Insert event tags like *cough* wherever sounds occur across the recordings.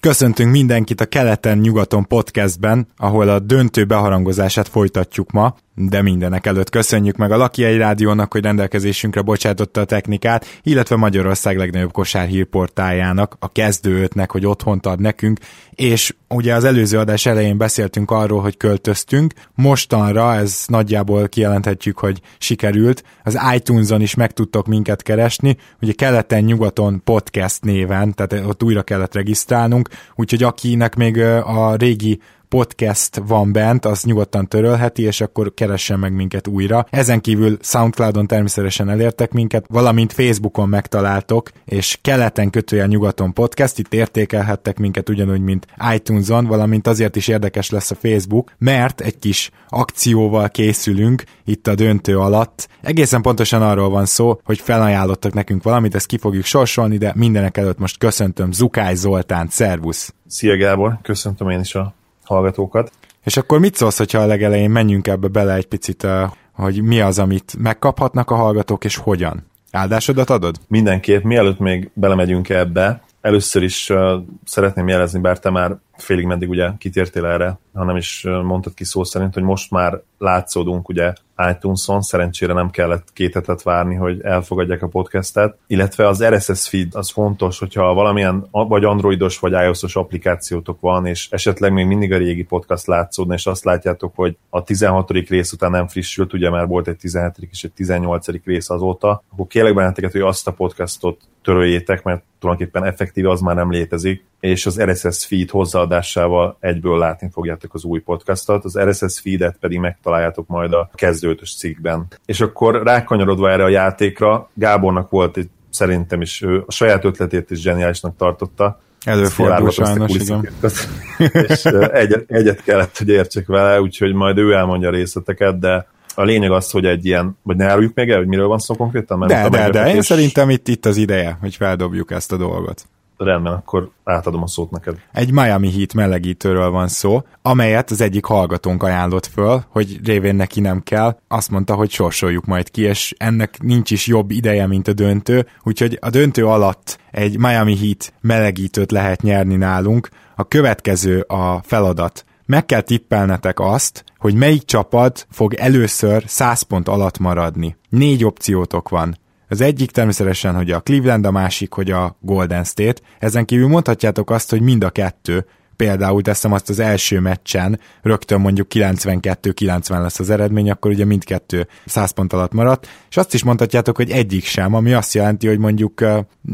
Köszöntünk mindenkit a Keleten-nyugaton podcastben, ahol a döntő beharangozását folytatjuk ma de mindenek előtt köszönjük meg a Laki egy Rádiónak, hogy rendelkezésünkre bocsátotta a technikát, illetve Magyarország legnagyobb kosárhírportájának, a kezdőötnek, hogy otthont ad nekünk, és ugye az előző adás elején beszéltünk arról, hogy költöztünk, mostanra ez nagyjából kijelenthetjük, hogy sikerült, az iTunes-on is meg tudtok minket keresni, ugye keleten-nyugaton podcast néven, tehát ott újra kellett regisztrálnunk, úgyhogy akinek még a régi podcast van bent, az nyugodtan törölheti, és akkor keressen meg minket újra. Ezen kívül Soundcloudon természetesen elértek minket, valamint Facebookon megtaláltok, és keleten kötően nyugaton podcast, itt értékelhettek minket ugyanúgy, mint iTunes-on, valamint azért is érdekes lesz a Facebook, mert egy kis akcióval készülünk itt a döntő alatt. Egészen pontosan arról van szó, hogy felajánlottak nekünk valamit, ezt ki fogjuk sorsolni, de mindenek előtt most köszöntöm Zukály Zoltán, szervusz! Szia Gábor, köszöntöm én is a hallgatókat. És akkor mit szólsz, hogyha a legelején menjünk ebbe bele egy picit, hogy mi az, amit megkaphatnak a hallgatók, és hogyan? Áldásodat adod? Mindenképp, mielőtt még belemegyünk ebbe, először is uh, szeretném jelezni, bár te már félig meddig ugye kitértél erre, hanem is mondtad ki szó szerint, hogy most már látszódunk ugye iTunes-on, szerencsére nem kellett két hetet várni, hogy elfogadják a podcastet, illetve az RSS feed az fontos, hogyha valamilyen vagy androidos vagy iOS-os applikációtok van, és esetleg még mindig a régi podcast látszódna, és azt látjátok, hogy a 16. rész után nem frissült, ugye már volt egy 17. és egy 18. rész azóta, akkor kérlek benneteket, hogy azt a podcastot töröljétek, mert tulajdonképpen effektíve az már nem létezik, és az RSS feed hozzáadásával egyből látni fogjátok az új podcastot, az RSS feedet pedig megtaláljátok majd a kezdőtös cikkben. És akkor rákanyarodva erre a játékra, Gábornak volt egy szerintem is, ő a saját ötletét is zseniálisnak tartotta, Előfordul sajnos, igen. *laughs* és egyet, egyet kellett, hogy értsek vele, úgyhogy majd ő elmondja a részleteket, de a lényeg az, hogy egy ilyen, vagy ne áruljuk még el, hogy miről van szó konkrétan? Mert de, de, de, én szerintem itt, itt az ideje, hogy feldobjuk ezt a dolgot. Rendben, akkor átadom a szót neked. Egy Miami Heat melegítőről van szó, amelyet az egyik hallgatónk ajánlott föl, hogy révén neki nem kell. Azt mondta, hogy sorsoljuk majd ki, és ennek nincs is jobb ideje, mint a döntő, úgyhogy a döntő alatt egy Miami Heat melegítőt lehet nyerni nálunk. A következő a feladat. Meg kell tippelnetek azt, hogy melyik csapat fog először 100 pont alatt maradni. Négy opciótok van. Az egyik természetesen, hogy a Cleveland, a másik, hogy a Golden State. Ezen kívül mondhatjátok azt, hogy mind a kettő, például teszem azt az első meccsen, rögtön mondjuk 92-90 lesz az eredmény, akkor ugye mindkettő 100 pont alatt maradt, és azt is mondhatjátok, hogy egyik sem, ami azt jelenti, hogy mondjuk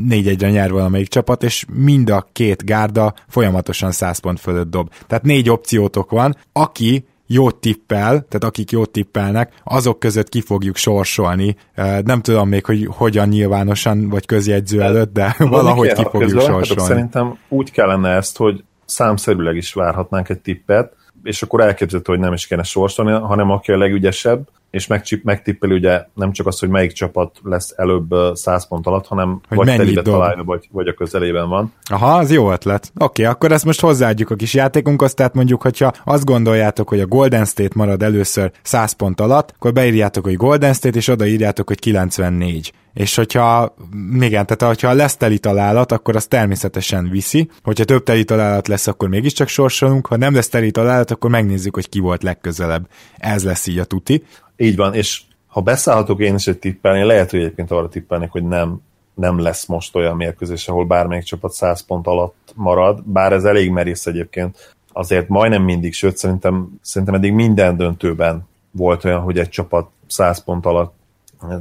4-1-re nyer valamelyik csapat, és mind a két gárda folyamatosan 100 pont fölött dob. Tehát négy opciótok van, aki jót tippel, tehát akik jót tippelnek, azok között ki fogjuk sorsolni. Nem tudom még, hogy hogyan nyilvánosan, vagy közjegyző előtt, de *laughs* valahogy ki fogjuk sorsolni. Szerintem úgy kellene ezt, hogy számszerűleg is várhatnánk egy tippet, és akkor elképzelhető, hogy nem is kéne sorsolni, hanem aki a legügyesebb, és megtippeli ugye nem csak az, hogy melyik csapat lesz előbb 100 pont alatt, hanem hogy vagy telibe találja, vagy, vagy a közelében van. Aha, az jó ötlet. Oké, okay, akkor ezt most hozzáadjuk a kis játékunkhoz, tehát mondjuk, hogyha azt gondoljátok, hogy a Golden State marad először 100 pont alatt, akkor beírjátok, hogy Golden State, és odaírjátok, hogy 94 és hogyha, igen, tehát hogyha lesz teli találat, akkor az természetesen viszi, hogyha több teli találat lesz, akkor mégiscsak sorsolunk, ha nem lesz teli találat, akkor megnézzük, hogy ki volt legközelebb. Ez lesz így a tuti. Így van, és ha beszállhatok én is egy tippelni, lehet, hogy egyébként arra tippelnék, hogy nem, nem lesz most olyan mérkőzés, ahol bármelyik csapat 100 pont alatt marad, bár ez elég merész egyébként. Azért majdnem mindig, sőt szerintem, szerintem eddig minden döntőben volt olyan, hogy egy csapat 100 pont alatt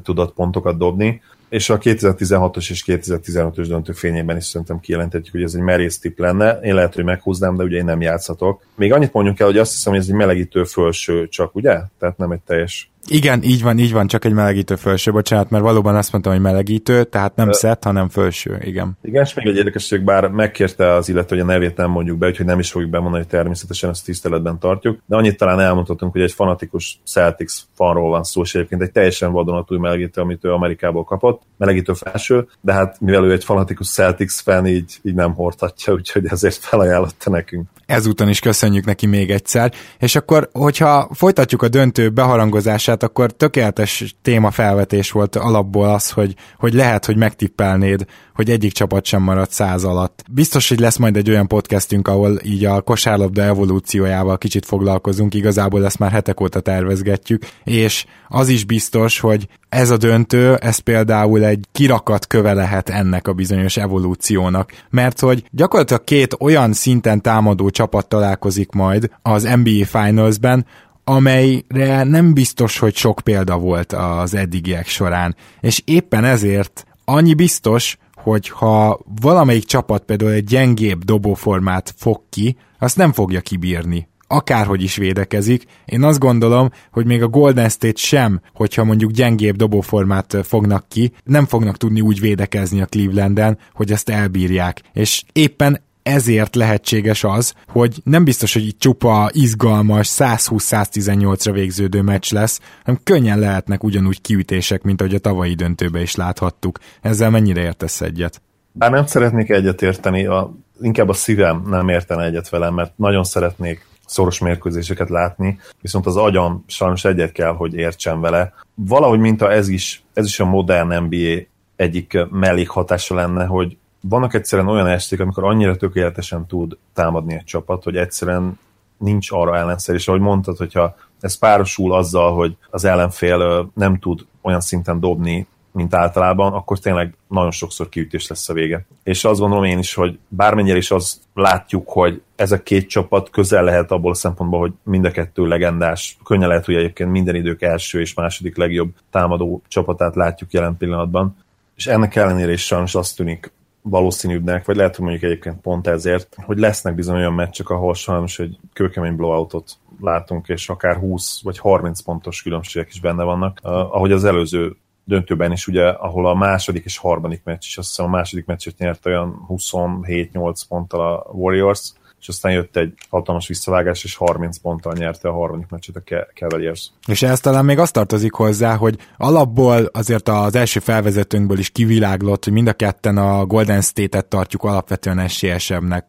tudott pontokat dobni, és a 2016-os és 2015-ös döntő fényében is szerintem kijelenthetjük, hogy ez egy merész tipp lenne. Én lehet, hogy meghúznám, de ugye én nem játszhatok. Még annyit mondjuk el, hogy azt hiszem, hogy ez egy melegítő fölső csak, ugye? Tehát nem egy teljes igen, így van, így van, csak egy melegítő felső, bocsánat, mert valóban azt mondtam, hogy melegítő, tehát nem szett, hanem felső, igen. Igen, és még egy érdekesség, bár megkérte az illető, hogy a nevét nem mondjuk be, úgyhogy nem is fogjuk bemondani, természetesen ezt tiszteletben tartjuk, de annyit talán elmondhatunk, hogy egy fanatikus Celtics fanról van szó, és egyébként egy teljesen vadonatúj melegítő, amit ő Amerikából kapott, melegítő felső, de hát mivel ő egy fanatikus Celtics fan, így, így nem hordhatja, úgyhogy ezért felajánlotta nekünk. Ezúton is köszönjük neki még egyszer, és akkor, hogyha folytatjuk a döntő beharangozását, akkor tökéletes témafelvetés volt alapból az, hogy, hogy lehet, hogy megtippelnéd, hogy egyik csapat sem maradt száz alatt. Biztos, hogy lesz majd egy olyan podcastünk, ahol így a kosárlabda evolúciójával kicsit foglalkozunk, igazából ezt már hetek óta tervezgetjük, és az is biztos, hogy ez a döntő, ez például egy kirakat köve lehet ennek a bizonyos evolúciónak, mert hogy gyakorlatilag két olyan szinten támadó csapat találkozik majd az NBA Finals-ben, amelyre nem biztos, hogy sok példa volt az eddigiek során. És éppen ezért annyi biztos, hogy ha valamelyik csapat például egy gyengébb dobóformát fog ki, azt nem fogja kibírni akárhogy is védekezik. Én azt gondolom, hogy még a Golden State sem, hogyha mondjuk gyengébb dobóformát fognak ki, nem fognak tudni úgy védekezni a Clevelanden, hogy ezt elbírják. És éppen ezért lehetséges az, hogy nem biztos, hogy itt csupa izgalmas 120-118-ra végződő meccs lesz, hanem könnyen lehetnek ugyanúgy kiütések, mint ahogy a tavalyi döntőbe is láthattuk. Ezzel mennyire értesz egyet? Bár nem szeretnék egyet érteni, a, inkább a szívem nem értene egyet velem, mert nagyon szeretnék szoros mérkőzéseket látni, viszont az agyam sajnos egyet kell, hogy értsen vele. Valahogy minta ez is, ez is a modern NBA egyik mellékhatása lenne, hogy vannak egyszerűen olyan esték, amikor annyira tökéletesen tud támadni egy csapat, hogy egyszerűen nincs arra ellenszer, és ahogy mondtad, hogyha ez párosul azzal, hogy az ellenfél nem tud olyan szinten dobni, mint általában, akkor tényleg nagyon sokszor kiütés lesz a vége. És azt gondolom én is, hogy bármennyire is az látjuk, hogy ez a két csapat közel lehet abból a szempontból, hogy mind a kettő legendás. Könnyen lehet, hogy egyébként minden idők első és második legjobb támadó csapatát látjuk jelen pillanatban. És ennek ellenére is sajnos azt tűnik valószínűbbnek, vagy lehet, hogy mondjuk egyébként pont ezért, hogy lesznek bizony olyan meccsek, ahol sajnos egy kőkemény blowoutot látunk, és akár 20 vagy 30 pontos különbségek is benne vannak, uh, ahogy az előző döntőben is, ugye, ahol a második és harmadik meccs is, azt hiszem a második meccset nyert olyan 27-8 ponttal a Warriors, és aztán jött egy hatalmas visszavágás, és 30 ponttal nyerte a harmadik meccset a Cavaliers. És ez talán még azt tartozik hozzá, hogy alapból azért az első felvezetőnkből is kiviláglott, hogy mind a ketten a Golden State-et tartjuk alapvetően esélyesebbnek.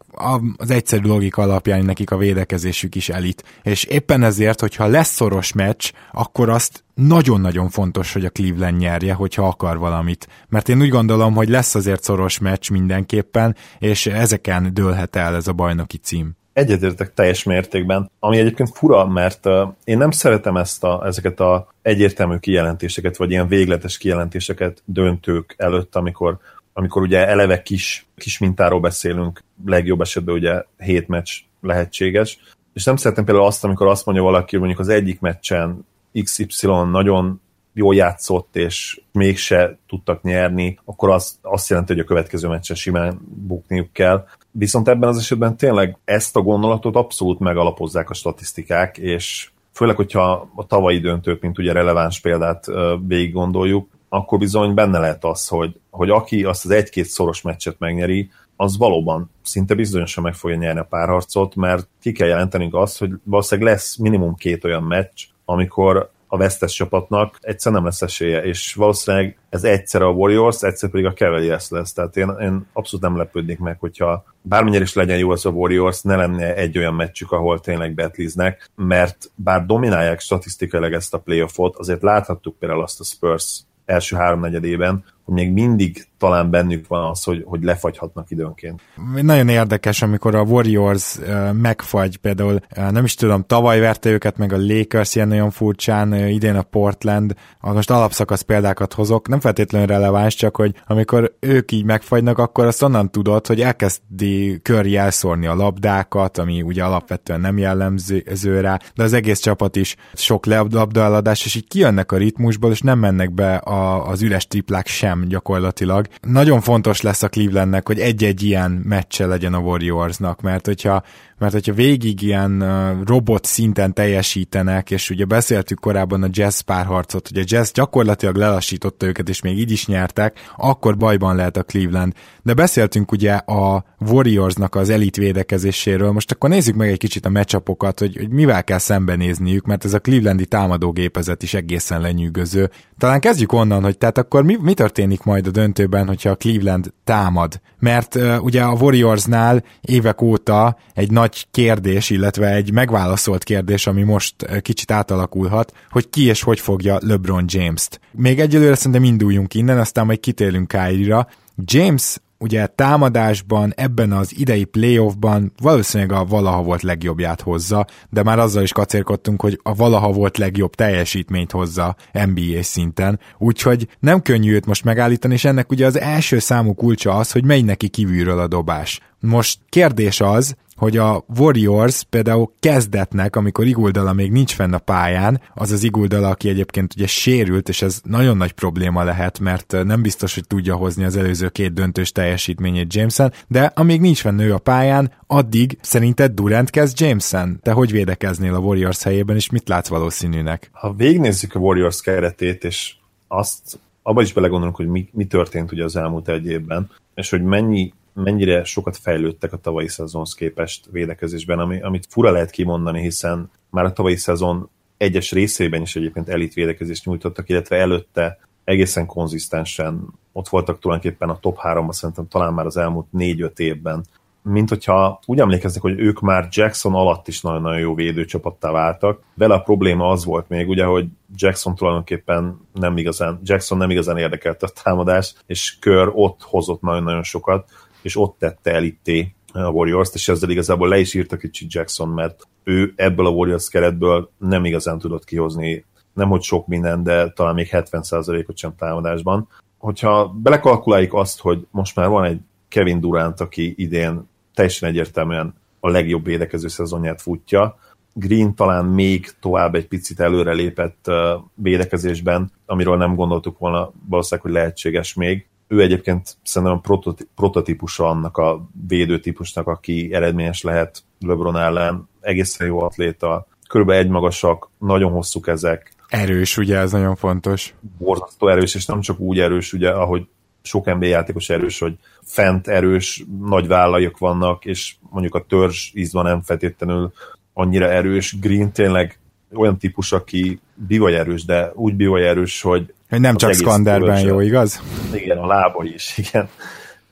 Az egyszerű logika alapján nekik a védekezésük is elit. És éppen ezért, hogyha lesz szoros meccs, akkor azt nagyon-nagyon fontos, hogy a Cleveland nyerje, hogyha akar valamit. Mert én úgy gondolom, hogy lesz azért szoros meccs mindenképpen, és ezeken dőlhet el ez a bajnoki cím. Egyetértek teljes mértékben, ami egyébként fura, mert én nem szeretem ezt a, ezeket a egyértelmű kijelentéseket, vagy ilyen végletes kijelentéseket döntők előtt, amikor, amikor ugye eleve kis, kis mintáról beszélünk, legjobb esetben ugye hét meccs lehetséges, és nem szeretem például azt, amikor azt mondja valaki, hogy mondjuk az egyik meccsen XY nagyon jól játszott, és mégse tudtak nyerni, akkor az azt jelenti, hogy a következő meccsen simán bukniuk kell. Viszont ebben az esetben tényleg ezt a gondolatot abszolút megalapozzák a statisztikák, és főleg, hogyha a tavalyi döntőt, mint ugye releváns példát végig gondoljuk, akkor bizony benne lehet az, hogy, hogy aki azt az egy-két szoros meccset megnyeri, az valóban szinte bizonyosan meg fogja nyerni a párharcot, mert ki kell jelentenünk azt, hogy valószínűleg lesz minimum két olyan meccs, amikor a vesztes csapatnak egyszer nem lesz esélye, és valószínűleg ez egyszer a Warriors, egyszer pedig a Cavaliers lesz, tehát én, én abszolút nem lepődnék meg, hogyha bármennyire is legyen jó az a Warriors, ne lenne egy olyan meccsük, ahol tényleg betliznek, mert bár dominálják statisztikailag ezt a playoffot, azért láthattuk például azt a Spurs első háromnegyedében, hogy még mindig talán bennük van az, hogy, hogy lefagyhatnak időnként. Nagyon érdekes, amikor a Warriors megfagy, például nem is tudom, tavaly verte őket meg a Lakers ilyen nagyon furcsán, uh, idén a Portland, most alapszakasz példákat hozok, nem feltétlenül releváns, csak hogy amikor ők így megfagynak, akkor azt onnan tudod, hogy elkezdi Curry elszórni a labdákat, ami ugye alapvetően nem jellemző rá, de az egész csapat is sok labdaeladás, és így kijönnek a ritmusból, és nem mennek be a, az üres triplák sem gyakorlatilag. Nagyon fontos lesz a Clevelandnek, hogy egy-egy ilyen meccse legyen a Warriorsnak, mert hogyha mert hogyha végig ilyen robot szinten teljesítenek, és ugye beszéltük korábban a jazz párharcot, hogy a jazz gyakorlatilag lelassította őket, és még így is nyertek, akkor bajban lehet a Cleveland. De beszéltünk ugye a Warriorsnak az elit védekezéséről, most akkor nézzük meg egy kicsit a meccsapokat, hogy, hogy mivel kell szembenézniük, mert ez a Clevelandi támadógépezet is egészen lenyűgöző. Talán kezdjük onnan, hogy tehát akkor mi, mi történik majd a döntőben, hogyha a Cleveland támad. Mert uh, ugye a Warriorsnál évek óta egy nagy kérdés, illetve egy megválaszolt kérdés, ami most kicsit átalakulhat, hogy ki és hogy fogja LeBron James-t. Még egyelőre szerintem induljunk innen, aztán majd kitérünk Kyrie-ra. James ugye támadásban, ebben az idei playoffban valószínűleg a valaha volt legjobbját hozza, de már azzal is kacérkodtunk, hogy a valaha volt legjobb teljesítményt hozza NBA szinten, úgyhogy nem könnyű őt most megállítani, és ennek ugye az első számú kulcsa az, hogy megy neki kívülről a dobás. Most kérdés az, hogy a Warriors például kezdetnek, amikor Iguldala még nincs fenn a pályán, az az Iguldala, aki egyébként ugye sérült, és ez nagyon nagy probléma lehet, mert nem biztos, hogy tudja hozni az előző két döntős teljesítményét Jameson, de amíg nincs fenn ő a pályán, addig szerinted Durant kezd Jameson? Te hogy védekeznél a Warriors helyében, és mit látsz valószínűnek? Ha végignézzük a Warriors keretét, és azt abba is belegondolunk, hogy mi, mi történt ugye az elmúlt egy évben, és hogy mennyi mennyire sokat fejlődtek a tavalyi szezonhoz képest védekezésben, ami, amit fura lehet kimondani, hiszen már a tavalyi szezon egyes részében is egyébként elit védekezést nyújtottak, illetve előtte egészen konzisztensen ott voltak tulajdonképpen a top 3-ban, szerintem talán már az elmúlt 4-5 évben. Mint hogyha úgy emlékeznek, hogy ők már Jackson alatt is nagyon-nagyon jó védőcsapattá váltak. Vele a probléma az volt még, ugye, hogy Jackson tulajdonképpen nem igazán, Jackson nem igazán érdekelt a támadás, és Kör ott hozott nagyon-nagyon sokat és ott tette elitté a Warriors-t, és ezzel igazából le is írta kicsit Jackson, mert ő ebből a Warriors keretből nem igazán tudott kihozni, nem hogy sok minden, de talán még 70%-ot sem támadásban. Hogyha belekalkuláljuk azt, hogy most már van egy Kevin Durant, aki idén teljesen egyértelműen a legjobb védekező szezonját futja, Green talán még tovább egy picit előre lépett védekezésben, amiről nem gondoltuk volna valószínűleg, hogy lehetséges még ő egyébként szerintem a prototípusa annak a védőtípusnak, aki eredményes lehet LeBron ellen, egészen jó atléta, körülbelül egymagasak, nagyon hosszú ezek. Erős, ugye, ez nagyon fontos. Borzasztó erős, és nem csak úgy erős, ugye, ahogy sok NBA játékos erős, hogy fent erős, nagy vállajok vannak, és mondjuk a törzs ízva nem feltétlenül annyira erős. Green tényleg olyan típus, aki bivaj erős, de úgy bivaj erős, hogy hogy nem csak Skanderben jó, igaz? Igen, a lába is, *laughs* igen.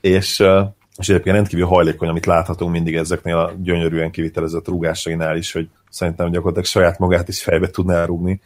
És, és egyébként rendkívül hajlékony, amit láthatunk mindig ezeknél a gyönyörűen kivitelezett rúgásainál is, hogy szerintem gyakorlatilag saját magát is fejbe tudná rúgni.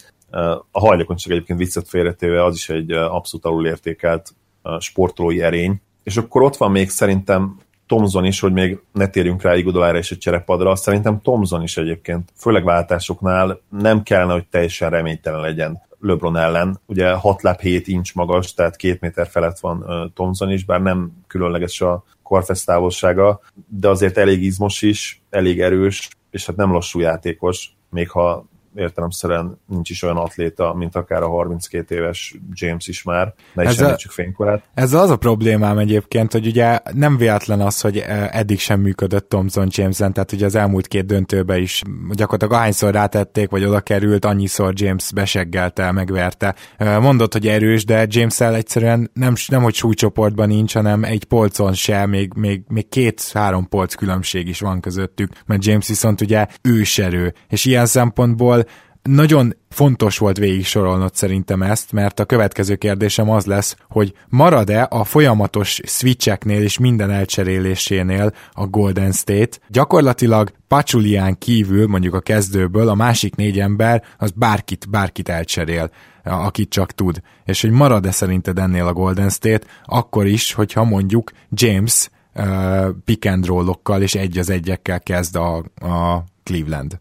A hajlékonyság egyébként viccet félretéve az is egy abszolút alulértékelt sportolói erény. És akkor ott van még szerintem Tomzon is, hogy még ne térjünk rá Iguodalára és egy cserepadra, szerintem Tomzon is egyébként, főleg váltásoknál nem kellene, hogy teljesen reménytelen legyen LeBron ellen. Ugye 6 láb 7 incs magas, tehát 2 méter felett van Thompson is, bár nem különleges a korfesz távolsága, de azért elég izmos is, elég erős, és hát nem lassú játékos, még ha értelemszerűen nincs is olyan atléta, mint akár a 32 éves James is már, ne is említsük fénykorát. Ez az a problémám egyébként, hogy ugye nem véletlen az, hogy e, eddig sem működött Thompson Jameson, tehát ugye az elmúlt két döntőbe is gyakorlatilag ahányszor rátették, vagy oda került, annyiszor James beseggelte, megverte. E, mondott, hogy erős, de james egyszerűen nem, nem hogy súlycsoportban nincs, hanem egy polcon se, még, még, még két-három polc különbség is van közöttük, mert James viszont ugye őserő, és ilyen szempontból nagyon fontos volt végig sorolnod szerintem ezt, mert a következő kérdésem az lesz, hogy marad-e a folyamatos switcheknél és minden elcserélésénél a Golden State? Gyakorlatilag Pachulián kívül, mondjuk a kezdőből, a másik négy ember az bárkit, bárkit elcserél, akit csak tud. És hogy marad-e szerinted ennél a Golden State, akkor is, hogyha mondjuk James uh, pick and és egy az egyekkel kezd a, a Cleveland.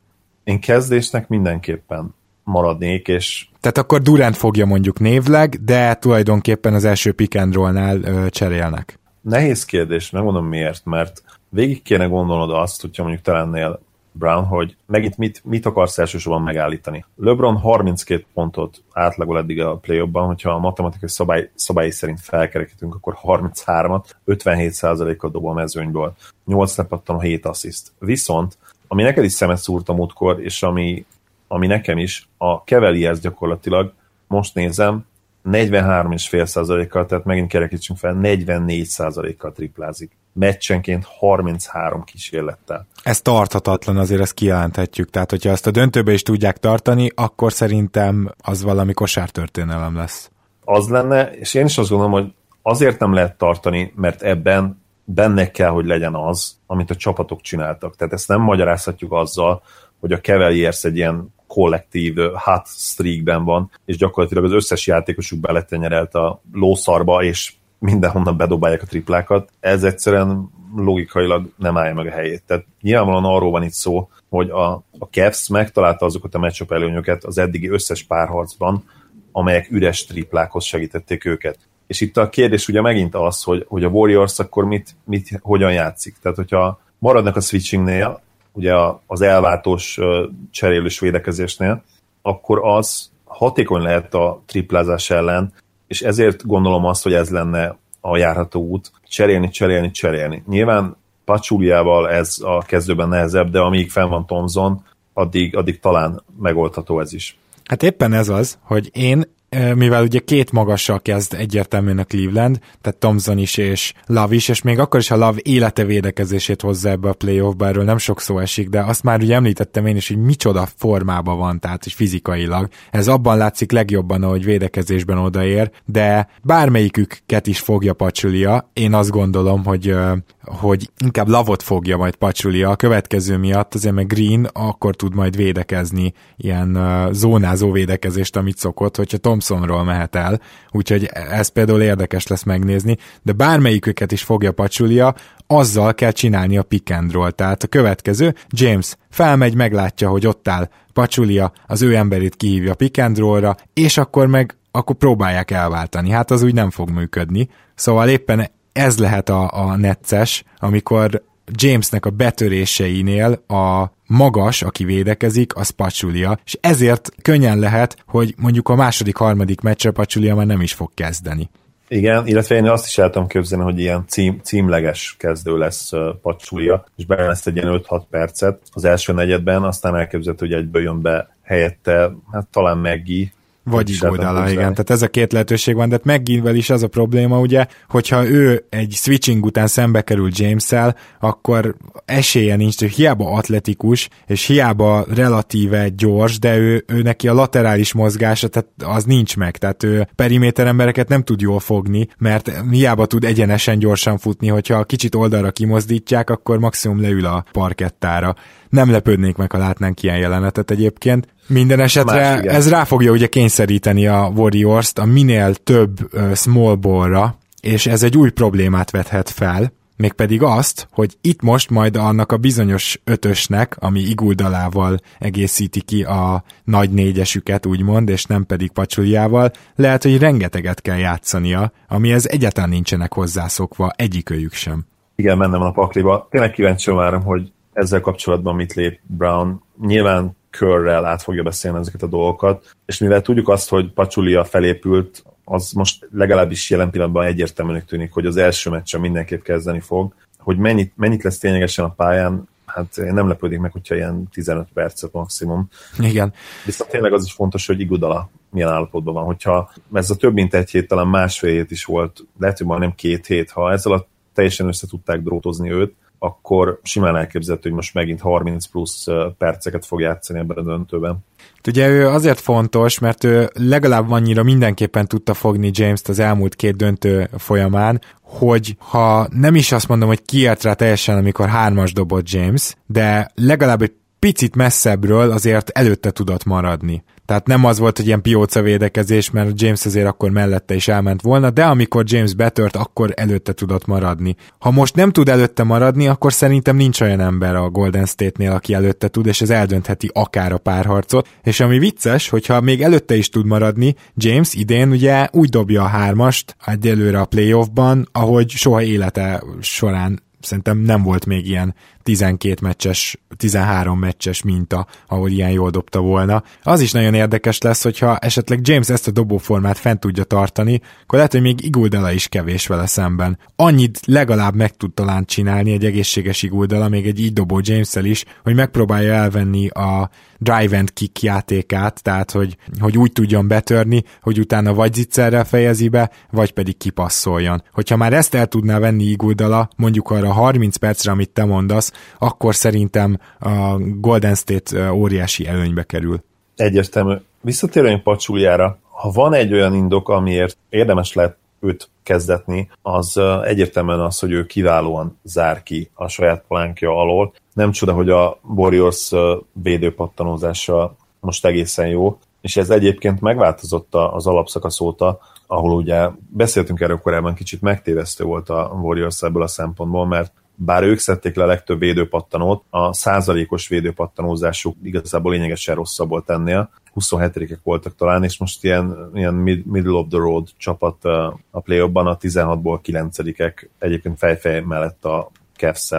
Én kezdésnek mindenképpen maradnék, és... Tehát akkor Durant fogja mondjuk névleg, de tulajdonképpen az első pick and roll-nál ö, cserélnek. Nehéz kérdés, megmondom miért, mert végig kéne gondolnod azt, hogyha mondjuk te lennél Brown, hogy megint mit, mit akarsz elsősorban megállítani. LeBron 32 pontot átlagol eddig a play ban hogyha a matematikai szabály, szabályi szerint felkerekítünk, akkor 33-at, 57%-kal dob a mezőnyből, 8 lepattan, 7 assziszt. Viszont ami neked is szemet szúrt a múltkor, és ami, ami nekem is, a Cavaliers gyakorlatilag, most nézem, 43,5%-kal, tehát megint kerekítsünk fel, 44%-kal triplázik. Meccsenként 33 kísérlettel. Ez tarthatatlan, azért ezt kijelenthetjük. Tehát, hogyha ezt a döntőbe is tudják tartani, akkor szerintem az valami kosártörténelem lesz. Az lenne, és én is azt gondolom, hogy azért nem lehet tartani, mert ebben benne kell, hogy legyen az, amit a csapatok csináltak. Tehát ezt nem magyarázhatjuk azzal, hogy a Cavaliers egy ilyen kollektív hot streakben van, és gyakorlatilag az összes játékosuk beletenyerelt a lószarba, és mindenhonnan bedobálják a triplákat. Ez egyszerűen logikailag nem állja meg a helyét. Tehát nyilvánvalóan arról van itt szó, hogy a, a Cavs megtalálta azokat a matchup előnyöket az eddigi összes párharcban, amelyek üres triplákhoz segítették őket. És itt a kérdés ugye megint az, hogy, hogy a Warriors akkor mit, mit, hogyan játszik. Tehát, hogyha maradnak a switchingnél, ugye az elváltós cserélős védekezésnél, akkor az hatékony lehet a triplázás ellen, és ezért gondolom azt, hogy ez lenne a járható út, cserélni, cserélni, cserélni. Nyilván Pacsuliával ez a kezdőben nehezebb, de amíg fenn van Thompson, addig, addig talán megoldható ez is. Hát éppen ez az, hogy én mivel ugye két magassal kezd egyértelműen a Cleveland, tehát Thompson is és Love is, és még akkor is, ha Love élete védekezését hozza ebbe a playoffba, erről nem sok szó esik, de azt már ugye említettem én is, hogy micsoda formában van, tehát is fizikailag. Ez abban látszik legjobban, ahogy védekezésben odaér, de bármelyiküket is fogja Pacsulia, én azt gondolom, hogy, hogy inkább Lavot fogja majd Pacsulia a következő miatt, azért meg Green akkor tud majd védekezni ilyen zónázó védekezést, amit szokott, hogyha Tom Thompsonról mehet el, úgyhogy ez például érdekes lesz megnézni, de bármelyiküket is fogja pacsulia, azzal kell csinálni a pick and roll. Tehát a következő, James felmegy, meglátja, hogy ott áll Pacsulia, az ő emberét kihívja pick and roll-ra, és akkor meg akkor próbálják elváltani. Hát az úgy nem fog működni. Szóval éppen ez lehet a, a necces, amikor Jamesnek a betöréseinél a magas, aki védekezik, az Pacsulia, és ezért könnyen lehet, hogy mondjuk a második, harmadik meccsre Pacsulia már nem is fog kezdeni. Igen, illetve én azt is el tudom képzelni, hogy ilyen cím, címleges kezdő lesz Pacsulia, és benne lesz egy ilyen 5-6 percet az első negyedben, aztán elképzelhető, hogy egyből jön be helyette, hát talán Meggi, vagy Iguodala, igen. Tehát ez a két lehetőség van, de hát megint is az a probléma, ugye, hogyha ő egy switching után szembe kerül James-el, akkor esélye nincs, hogy hiába atletikus, és hiába relatíve gyors, de ő, ő neki a laterális mozgása, tehát az nincs meg, tehát ő periméter embereket nem tud jól fogni, mert hiába tud egyenesen gyorsan futni, hogyha kicsit oldalra kimozdítják, akkor maximum leül a parkettára. Nem lepődnék meg, ha látnánk ilyen jelenetet egyébként. Minden esetre Más, ez rá fogja ugye kényszeríteni a Warriors-t a minél több uh, small ballra, és ez egy új problémát vethet fel, mégpedig azt, hogy itt most majd annak a bizonyos ötösnek, ami iguldalával egészíti ki a nagy négyesüket, úgymond, és nem pedig pacsuljával, lehet, hogy rengeteget kell játszania, amihez egyáltalán nincsenek hozzászokva egyikőjük sem. Igen, mennem a pakliba. Tényleg kíváncsi várom, hogy ezzel kapcsolatban mit lép Brown. Nyilván körrel át fogja beszélni ezeket a dolgokat, és mivel tudjuk azt, hogy Pacsulia felépült, az most legalábbis jelen pillanatban egyértelműnek tűnik, hogy az első meccsen mindenképp kezdeni fog. Hogy mennyit, mennyit lesz ténylegesen a pályán, hát nem lepődik meg, hogyha ilyen 15 percet maximum. Igen. Viszont tényleg az is fontos, hogy Igudala milyen állapotban van. Hogyha ez a több mint egy hét, talán másfél hét is volt, lehet, hogy majdnem két hét, ha ezzel a teljesen össze tudták drótozni őt, akkor simán elképzelhető, hogy most megint 30 plusz perceket fog játszani ebben a döntőben. Ugye ő azért fontos, mert ő legalább annyira mindenképpen tudta fogni James-t az elmúlt két döntő folyamán, hogy ha nem is azt mondom, hogy kiért rá teljesen, amikor hármas dobott James, de legalább egy picit messzebbről azért előtte tudott maradni. Tehát nem az volt, hogy ilyen pióca védekezés, mert James azért akkor mellette is elment volna, de amikor James betört, akkor előtte tudott maradni. Ha most nem tud előtte maradni, akkor szerintem nincs olyan ember a Golden State-nél, aki előtte tud, és ez eldöntheti akár a párharcot. És ami vicces, hogyha még előtte is tud maradni, James idén ugye úgy dobja a hármast egyelőre a playoffban, ahogy soha élete során szerintem nem volt még ilyen 12 meccses, 13 meccses minta, ahol ilyen jól dobta volna. Az is nagyon érdekes lesz, hogyha esetleg James ezt a dobóformát fent tudja tartani, akkor lehet, hogy még Iguldala is kevés vele szemben. Annyit legalább meg tud talán csinálni egy egészséges Iguldala, még egy így dobó james is, hogy megpróbálja elvenni a drive and kick játékát, tehát hogy, hogy úgy tudjon betörni, hogy utána vagy zicserrel fejezi be, vagy pedig kipasszoljon. Hogyha már ezt el tudná venni Iguldala, mondjuk arra 30 percre, amit te mondasz, akkor szerintem a Golden State óriási előnybe kerül. Egyértelmű. Visszatérően Pacsuliára, ha van egy olyan indok, amiért érdemes lehet őt kezdetni, az egyértelműen az, hogy ő kiválóan zár ki a saját palánkja alól. Nem csoda, hogy a Warriors védőpattanózása most egészen jó, és ez egyébként megváltozott az alapszakasz óta, ahol ugye beszéltünk erről korábban, kicsit megtévesztő volt a Warriors ebből a szempontból, mert bár ők szedték le a legtöbb védőpattanót, a százalékos védőpattanózásuk igazából lényegesen rosszabb volt ennél. 27-ek voltak talán, és most ilyen, ilyen middle of the road csapat a play a 16-ból 9-ek, egyébként fejfej mellett a cavs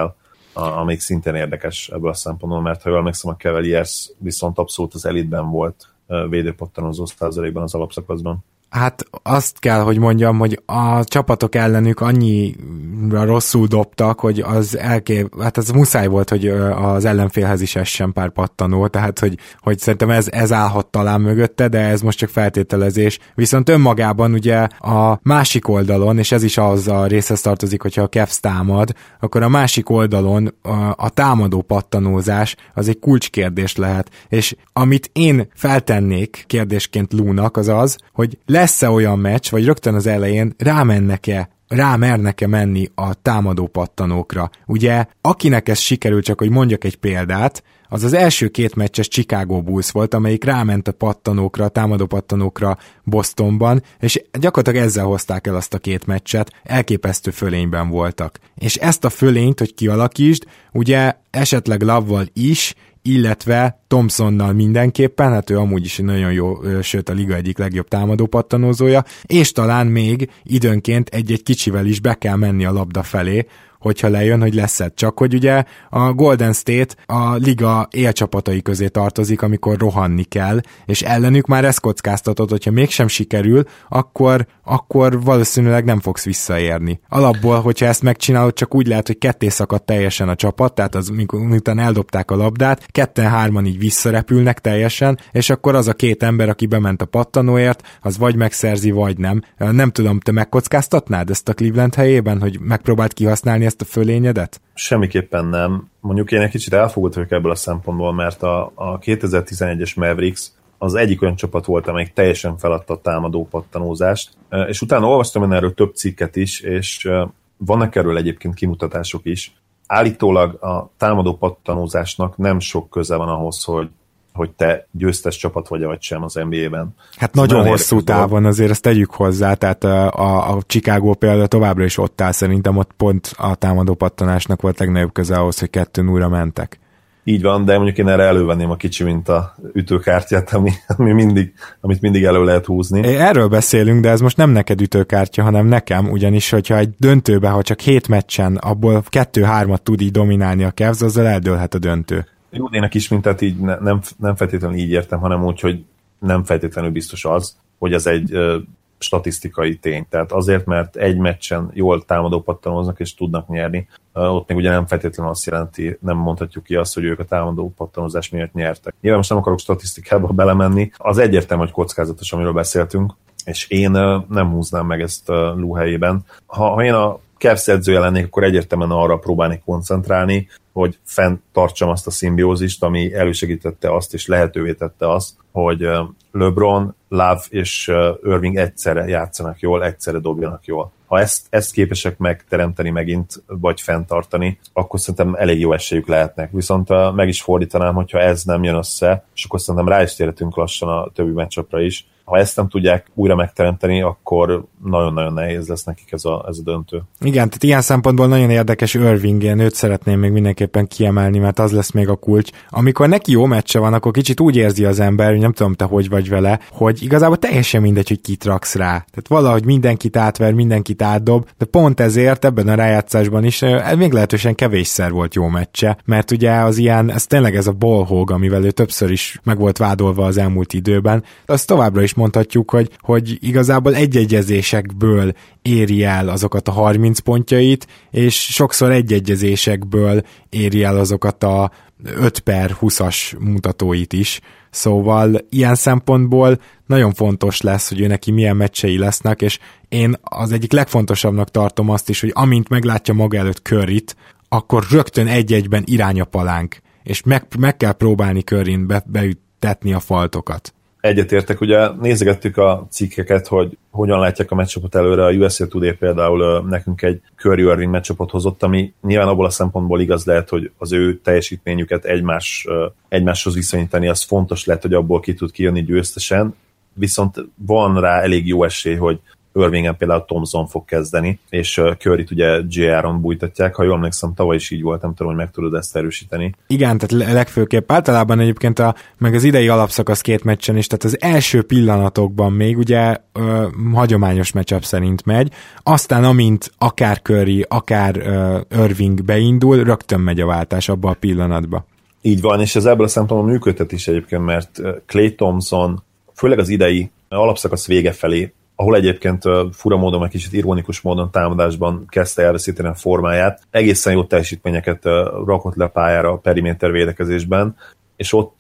amelyik szintén érdekes ebből a szempontból, mert ha jól emlékszem, a Cavaliers viszont abszolút az elitben volt védőpattanózó százalékban az alapszakaszban. Hát azt kell, hogy mondjam, hogy a csapatok ellenük annyira rosszul dobtak, hogy az elkép, hát az muszáj volt, hogy az ellenfélhez is essen pár pattanó, tehát hogy, hogy szerintem ez, ez állhat talán mögötte, de ez most csak feltételezés. Viszont önmagában ugye a másik oldalon, és ez is az a részhez tartozik, hogyha a Cavs támad, akkor a másik oldalon a, a támadó pattanózás az egy kulcskérdés lehet. És amit én feltennék kérdésként Lúnak, az az, hogy le lesz-e olyan meccs, vagy rögtön az elején rámennek-e rámernek-e menni a támadó pattanókra. Ugye, akinek ez sikerült, csak hogy mondjak egy példát, az az első két meccses Chicago Bulls volt, amelyik ráment a pattanókra, a támadó pattanókra Bostonban, és gyakorlatilag ezzel hozták el azt a két meccset, elképesztő fölényben voltak. És ezt a fölényt, hogy kialakítsd, ugye esetleg lavval is, illetve Thompsonnal mindenképpen, hát ő amúgy is nagyon jó, sőt a liga egyik legjobb támadó pattanózója, és talán még időnként egy-egy kicsivel is be kell menni a labda felé, hogyha lejön, hogy lesz -e. Csak hogy ugye a Golden State a liga élcsapatai közé tartozik, amikor rohanni kell, és ellenük már ezt kockáztatod, hogyha mégsem sikerül, akkor, akkor valószínűleg nem fogsz visszaérni. Alapból, hogyha ezt megcsinálod, csak úgy lehet, hogy ketté szakad teljesen a csapat, tehát az, miután eldobták a labdát, ketten-hárman így visszarepülnek teljesen, és akkor az a két ember, aki bement a pattanóért, az vagy megszerzi, vagy nem. Nem tudom, te megkockáztatnád ezt a Cleveland helyében, hogy megpróbált kihasználni ezt a fölényedet? Semmiképpen nem. Mondjuk én egy kicsit elfogult vagyok ebből a szempontból, mert a, a 2011-es Mavericks az egyik olyan csapat volt, amelyik teljesen feladta a támadó pattanózást, és utána olvastam erről több cikket is, és vannak erről egyébként kimutatások is. Állítólag a támadó pattanózásnak nem sok köze van ahhoz, hogy hogy te győztes csapat vagy vagy sem az NBA-ben. Hát Ez nagyon hosszú távon azért ezt tegyük hozzá, tehát a, a Chicago például továbbra is ott áll, szerintem ott pont a támadó pattanásnak volt legnagyobb köze ahhoz, hogy kettőn újra mentek. Így van, de mondjuk én erre elővenném a kicsi, mint a ütőkártyát, ami, ami mindig, amit mindig elő lehet húzni. É, erről beszélünk, de ez most nem neked ütőkártya, hanem nekem, ugyanis, hogyha egy döntőbe, ha csak hét meccsen, abból kettő-hármat tud így dominálni a Cavs, azzal eldőlhet a döntő. Rudének is mintát így ne, nem, nem feltétlenül így értem, hanem úgy, hogy nem feltétlenül biztos az, hogy ez egy ö, statisztikai tény. Tehát azért, mert egy meccsen jól támadó pattanoznak és tudnak nyerni, ö, ott még ugye nem feltétlenül azt jelenti, nem mondhatjuk ki azt, hogy ők a támadó pattanozás miért nyertek. Nyilván most nem akarok statisztikába *laughs* belemenni, az egyértelmű, hogy kockázatos, amiről beszéltünk, és én ö, nem húznám meg ezt Lú helyében. Ha, ha én a Cavs edzője lennék, akkor egyértelműen arra próbálnék koncentrálni, hogy fenntartsam azt a szimbiózist, ami elősegítette azt, és lehetővé tette azt, hogy LeBron, Love és Irving egyszerre játszanak jól, egyszerre dobjanak jól. Ha ezt, ezt képesek megteremteni megint, vagy fenntartani, akkor szerintem elég jó esélyük lehetnek. Viszont meg is fordítanám, hogyha ez nem jön össze, és akkor szerintem rá is térhetünk lassan a többi meccsapra is, ha ezt nem tudják újra megteremteni, akkor nagyon-nagyon nehéz lesz nekik ez a, ez a döntő. Igen, tehát ilyen szempontból nagyon érdekes Irving, én őt szeretném még mindenképpen kiemelni, mert az lesz még a kulcs. Amikor neki jó meccse van, akkor kicsit úgy érzi az ember, hogy nem tudom te hogy vagy vele, hogy igazából teljesen mindegy, hogy kit raksz rá. Tehát valahogy mindenkit átver, mindenkit átdob, de pont ezért ebben a rájátszásban is még lehetősen kevésszer volt jó meccse, mert ugye az ilyen, ez tényleg ez a ballhog, amivel ő többször is meg volt vádolva az elmúlt időben, az továbbra is mondhatjuk, hogy, hogy igazából egyegyezésekből éri el azokat a 30 pontjait, és sokszor egyegyezésekből éri el azokat a 5 per 20-as mutatóit is. Szóval ilyen szempontból nagyon fontos lesz, hogy ő neki milyen meccsei lesznek, és én az egyik legfontosabbnak tartom azt is, hogy amint meglátja maga előtt körrit, akkor rögtön egy-egyben irány a palánk, és meg, meg kell próbálni körrin be, beütetni a faltokat. Egyetértek, ugye nézegettük a cikkeket, hogy hogyan látják a meccsapot előre, a USA Today például nekünk egy Curry Irving meccsapot hozott, ami nyilván abból a szempontból igaz lehet, hogy az ő teljesítményüket egymás, egymáshoz viszonyítani, az fontos lehet, hogy abból ki tud kijönni győztesen, viszont van rá elég jó esély, hogy Irvingen például Thompson fog kezdeni, és curry ugye JR-on bújtatják, ha jól emlékszem, tavaly is így volt, nem tudom, hogy meg tudod ezt erősíteni. Igen, tehát legfőképp általában egyébként a, meg az idei alapszakasz két meccsen is, tehát az első pillanatokban még ugye ö, hagyományos matchup szerint megy, aztán amint akár Curry, akár ö, Irving beindul, rögtön megy a váltás abba a pillanatba. Így van, és ez ebből a szempontból működtet is egyébként, mert Clay Thompson, főleg az idei alapszakasz vége felé ahol egyébként fura módon, egy kicsit ironikus módon támadásban kezdte elveszíteni a formáját. Egészen jó teljesítményeket rakott le pályára a periméter védekezésben, és ott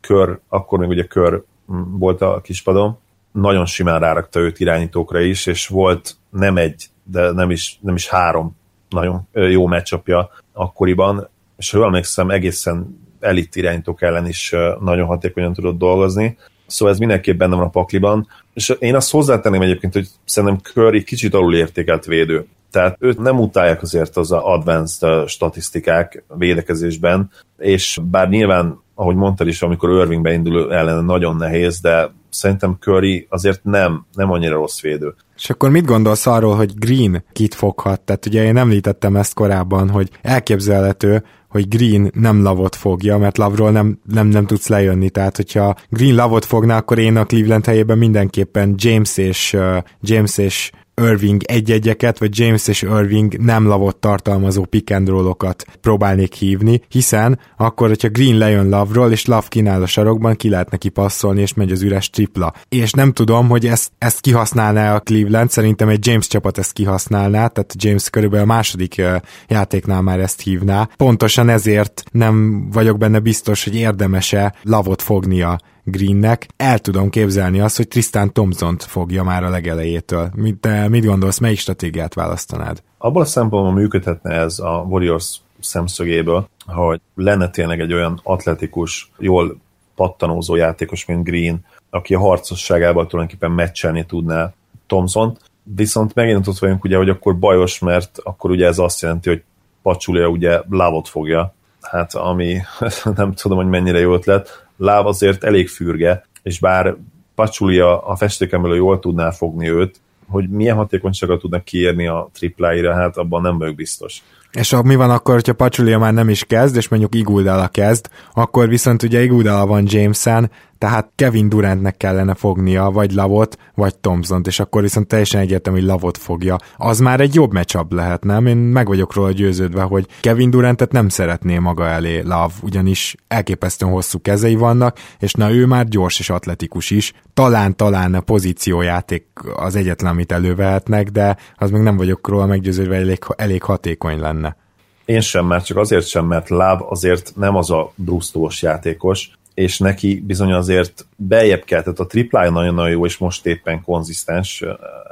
kör, akkor még ugye kör volt a kispadon, nagyon simán rárakta őt irányítókra is, és volt nem egy, de nem is, nem is három nagyon jó meccsapja akkoriban, és ha jól emlékszem, egészen elit irányítók ellen is nagyon hatékonyan tudott dolgozni. Szóval ez mindenképp benne van a pakliban. És én azt hozzátenném egyébként, hogy szerintem Curry kicsit alul értékelt védő. Tehát őt nem utálják azért az advanced statisztikák védekezésben, és bár nyilván, ahogy mondtad is, amikor Irving beindul ellen nagyon nehéz, de szerintem Curry azért nem, nem annyira rossz védő. És akkor mit gondolsz arról, hogy Green kit foghat? Tehát ugye én említettem ezt korábban, hogy elképzelhető, hogy Green nem lavot fogja, mert lavról nem, nem, nem tudsz lejönni, tehát hogyha Green lavot fogna, akkor én a Cleveland helyében mindenképpen James és, uh, James és Irving egy-egyeket, vagy James és Irving nem lavott tartalmazó pick and roll-okat próbálnék hívni, hiszen akkor, hogyha Green lejön lavról, és Love kínál a sarokban, ki lehet neki passzolni, és megy az üres tripla. És nem tudom, hogy ezt, ezt kihasználná a Cleveland, szerintem egy James csapat ezt kihasználná, tehát James körülbelül a második játéknál már ezt hívná. Pontosan ezért nem vagyok benne biztos, hogy érdemese lavot fognia Greennek. El tudom képzelni azt, hogy Tristan thompson fogja már a legelejétől. Te mit gondolsz, melyik stratégiát választanád? Abban a szempontból működhetne ez a Warriors szemszögéből, hogy lenne tényleg egy olyan atletikus, jól pattanózó játékos, mint Green, aki a harcosságával tulajdonképpen meccselni tudná thompson viszont megint ott vagyunk ugye, hogy akkor bajos, mert akkor ugye ez azt jelenti, hogy Pacsulia ugye lávot fogja, hát ami *laughs* nem tudom, hogy mennyire jó ötlet, láb azért elég fürge, és bár Pacsulia a festékemről jól tudná fogni őt, hogy milyen hatékonyságot tudnak kiérni a tripláira, hát abban nem vagyok biztos. És mi van akkor, hogyha Pacsulia már nem is kezd, és mondjuk Iguldala kezd, akkor viszont ugye Iguldala van Jameson, tehát Kevin Durantnek kellene fognia, vagy Lavot, vagy thompson és akkor viszont teljesen egyértelmű, hogy Lavot fogja. Az már egy jobb meccsap lehet, nem? Én meg vagyok róla győződve, hogy Kevin Durantet nem szeretné maga elé Lav, ugyanis elképesztően hosszú kezei vannak, és na ő már gyors és atletikus is. Talán-talán a pozíciójáték az egyetlen, amit elővehetnek, de az még nem vagyok róla meggyőződve, elég, elég hatékony lenne. Én sem, mert csak azért sem, mert Láv azért nem az a brusztós játékos, és neki bizony azért beljebb kell, tehát a triplája nagyon-nagyon jó, és most éppen konzisztens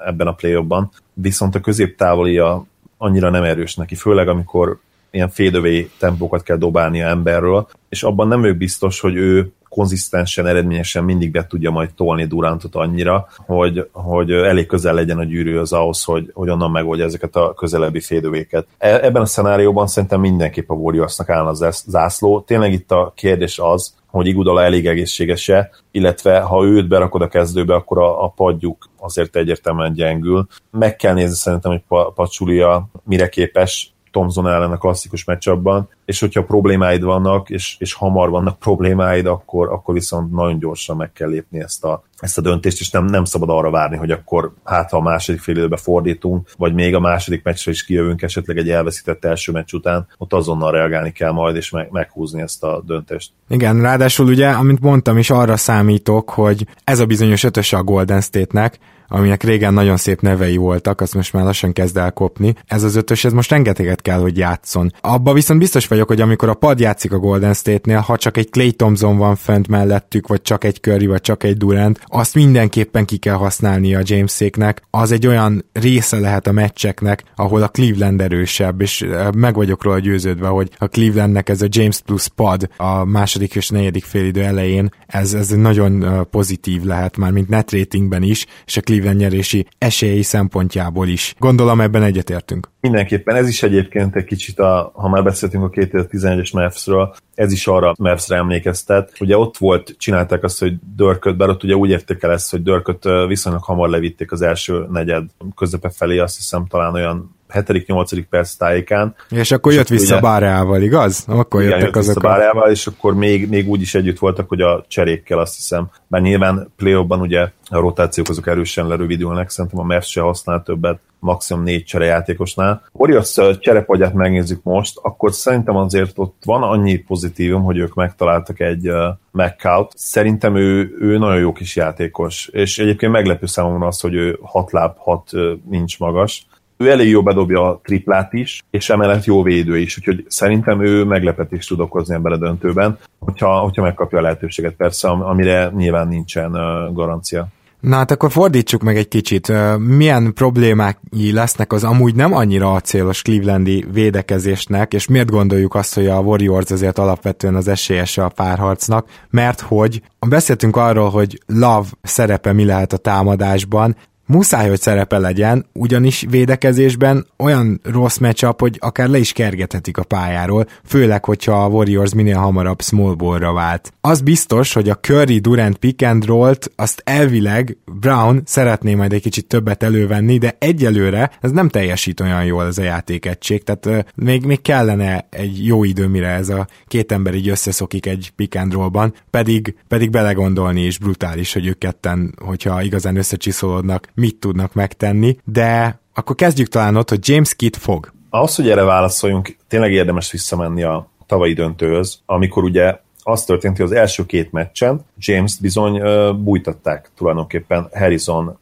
ebben a play viszont a középtávolia annyira nem erős neki, főleg amikor ilyen félövé tempókat kell dobálnia emberről, és abban nem ő biztos, hogy ő konzisztensen, eredményesen mindig be tudja majd tolni Durantot annyira, hogy, hogy elég közel legyen a gyűrűhöz ahhoz, hogy, hogy onnan megoldja ezeket a közelebbi félövéket. E, ebben a szenárióban szerintem mindenképp a Warriorsnak áll az zászló. Tényleg itt a kérdés az, hogy Igudala elég egészséges-e, illetve ha őt berakod a kezdőbe, akkor a, a padjuk azért egyértelműen gyengül. Meg kell nézni szerintem, hogy Pacsulia mire képes, Thompson ellen a klasszikus meccsabban, és hogyha problémáid vannak, és, és hamar vannak problémáid, akkor, akkor viszont nagyon gyorsan meg kell lépni ezt a, ezt a döntést, és nem, nem szabad arra várni, hogy akkor hát ha a második fél időbe fordítunk, vagy még a második meccsre is kijövünk esetleg egy elveszített első meccs után, ott azonnal reagálni kell majd, és meg, meghúzni ezt a döntést. Igen, ráadásul ugye, amint mondtam is, arra számítok, hogy ez a bizonyos ötös a Golden State-nek, aminek régen nagyon szép nevei voltak, azt most már lassan kezd el kopni. Ez az ötös, ez most rengeteget kell, hogy játszon. Abba viszont biztos vagyok, hogy amikor a pad játszik a Golden State-nél, ha csak egy Clay Thompson van fent mellettük, vagy csak egy Curry, vagy csak egy Durant, azt mindenképpen ki kell használni a Jameséknek. Az egy olyan része lehet a meccseknek, ahol a Cleveland erősebb, és meg vagyok róla győződve, hogy a Clevelandnek ez a James plus pad a második és negyedik félidő elején, ez, ez nagyon pozitív lehet már, mint net ratingben is, és a Cleveland nyerési esélyi szempontjából is. Gondolom ebben egyetértünk. Mindenképpen ez is egyébként egy kicsit, a, ha már beszéltünk a 2011-es Mavs-ről, ez is arra Mavs-re emlékeztet. Ugye ott volt, csinálták azt, hogy Dörköt, bár ott ugye úgy érték el ezt, hogy Dörköt viszonylag hamar levitték az első negyed közepe felé, azt hiszem talán olyan 7.-8. perc tájékán. És akkor jött vissza ugye, Báreával, igaz? Akkor igen, jöttek jött azok. Vissza Báreával, és akkor még, még úgy is együtt voltak, hogy a cserékkel azt hiszem. Bár nyilván play ugye a rotációk azok erősen lerövidülnek, szerintem a Mavs se használ többet, maximum négy cserejátékosnál. Warriors cserepadját megnézzük most, akkor szerintem azért ott van annyi pozitívum, hogy ők megtaláltak egy uh, McCout. Szerintem ő, ő nagyon jó kis játékos, és egyébként meglepő számomra az, hogy ő hat láb, hat uh, nincs magas, ő elég jó bedobja a triplát is, és emellett jó védő is, úgyhogy szerintem ő meglepetést tud okozni ebben a döntőben, hogyha, hogyha megkapja a lehetőséget persze, amire nyilván nincsen garancia. Na hát akkor fordítsuk meg egy kicsit. Milyen problémái lesznek az amúgy nem annyira acélos Clevelandi védekezésnek, és miért gondoljuk azt, hogy a Warriors azért alapvetően az esélyese a párharcnak? Mert hogy beszéltünk arról, hogy Love szerepe mi lehet a támadásban, muszáj, hogy szerepe legyen, ugyanis védekezésben olyan rossz matchup, hogy akár le is kergethetik a pályáról, főleg, hogyha a Warriors minél hamarabb small ballra vált. Az biztos, hogy a Curry Durant pick and roll-t azt elvileg Brown szeretné majd egy kicsit többet elővenni, de egyelőre ez nem teljesít olyan jól ez a játékegység, tehát uh, még, még kellene egy jó idő, mire ez a két ember így összeszokik egy pick and roll-ban, pedig, pedig belegondolni is brutális, hogy ők ketten, hogyha igazán összecsiszolódnak, mit tudnak megtenni, de akkor kezdjük talán ott, hogy James Kidd fog. Ahhoz, hogy erre válaszoljunk, tényleg érdemes visszamenni a tavalyi döntőhöz, amikor ugye az történt, hogy az első két meccsen James bizony uh, bújtatták tulajdonképpen Harrison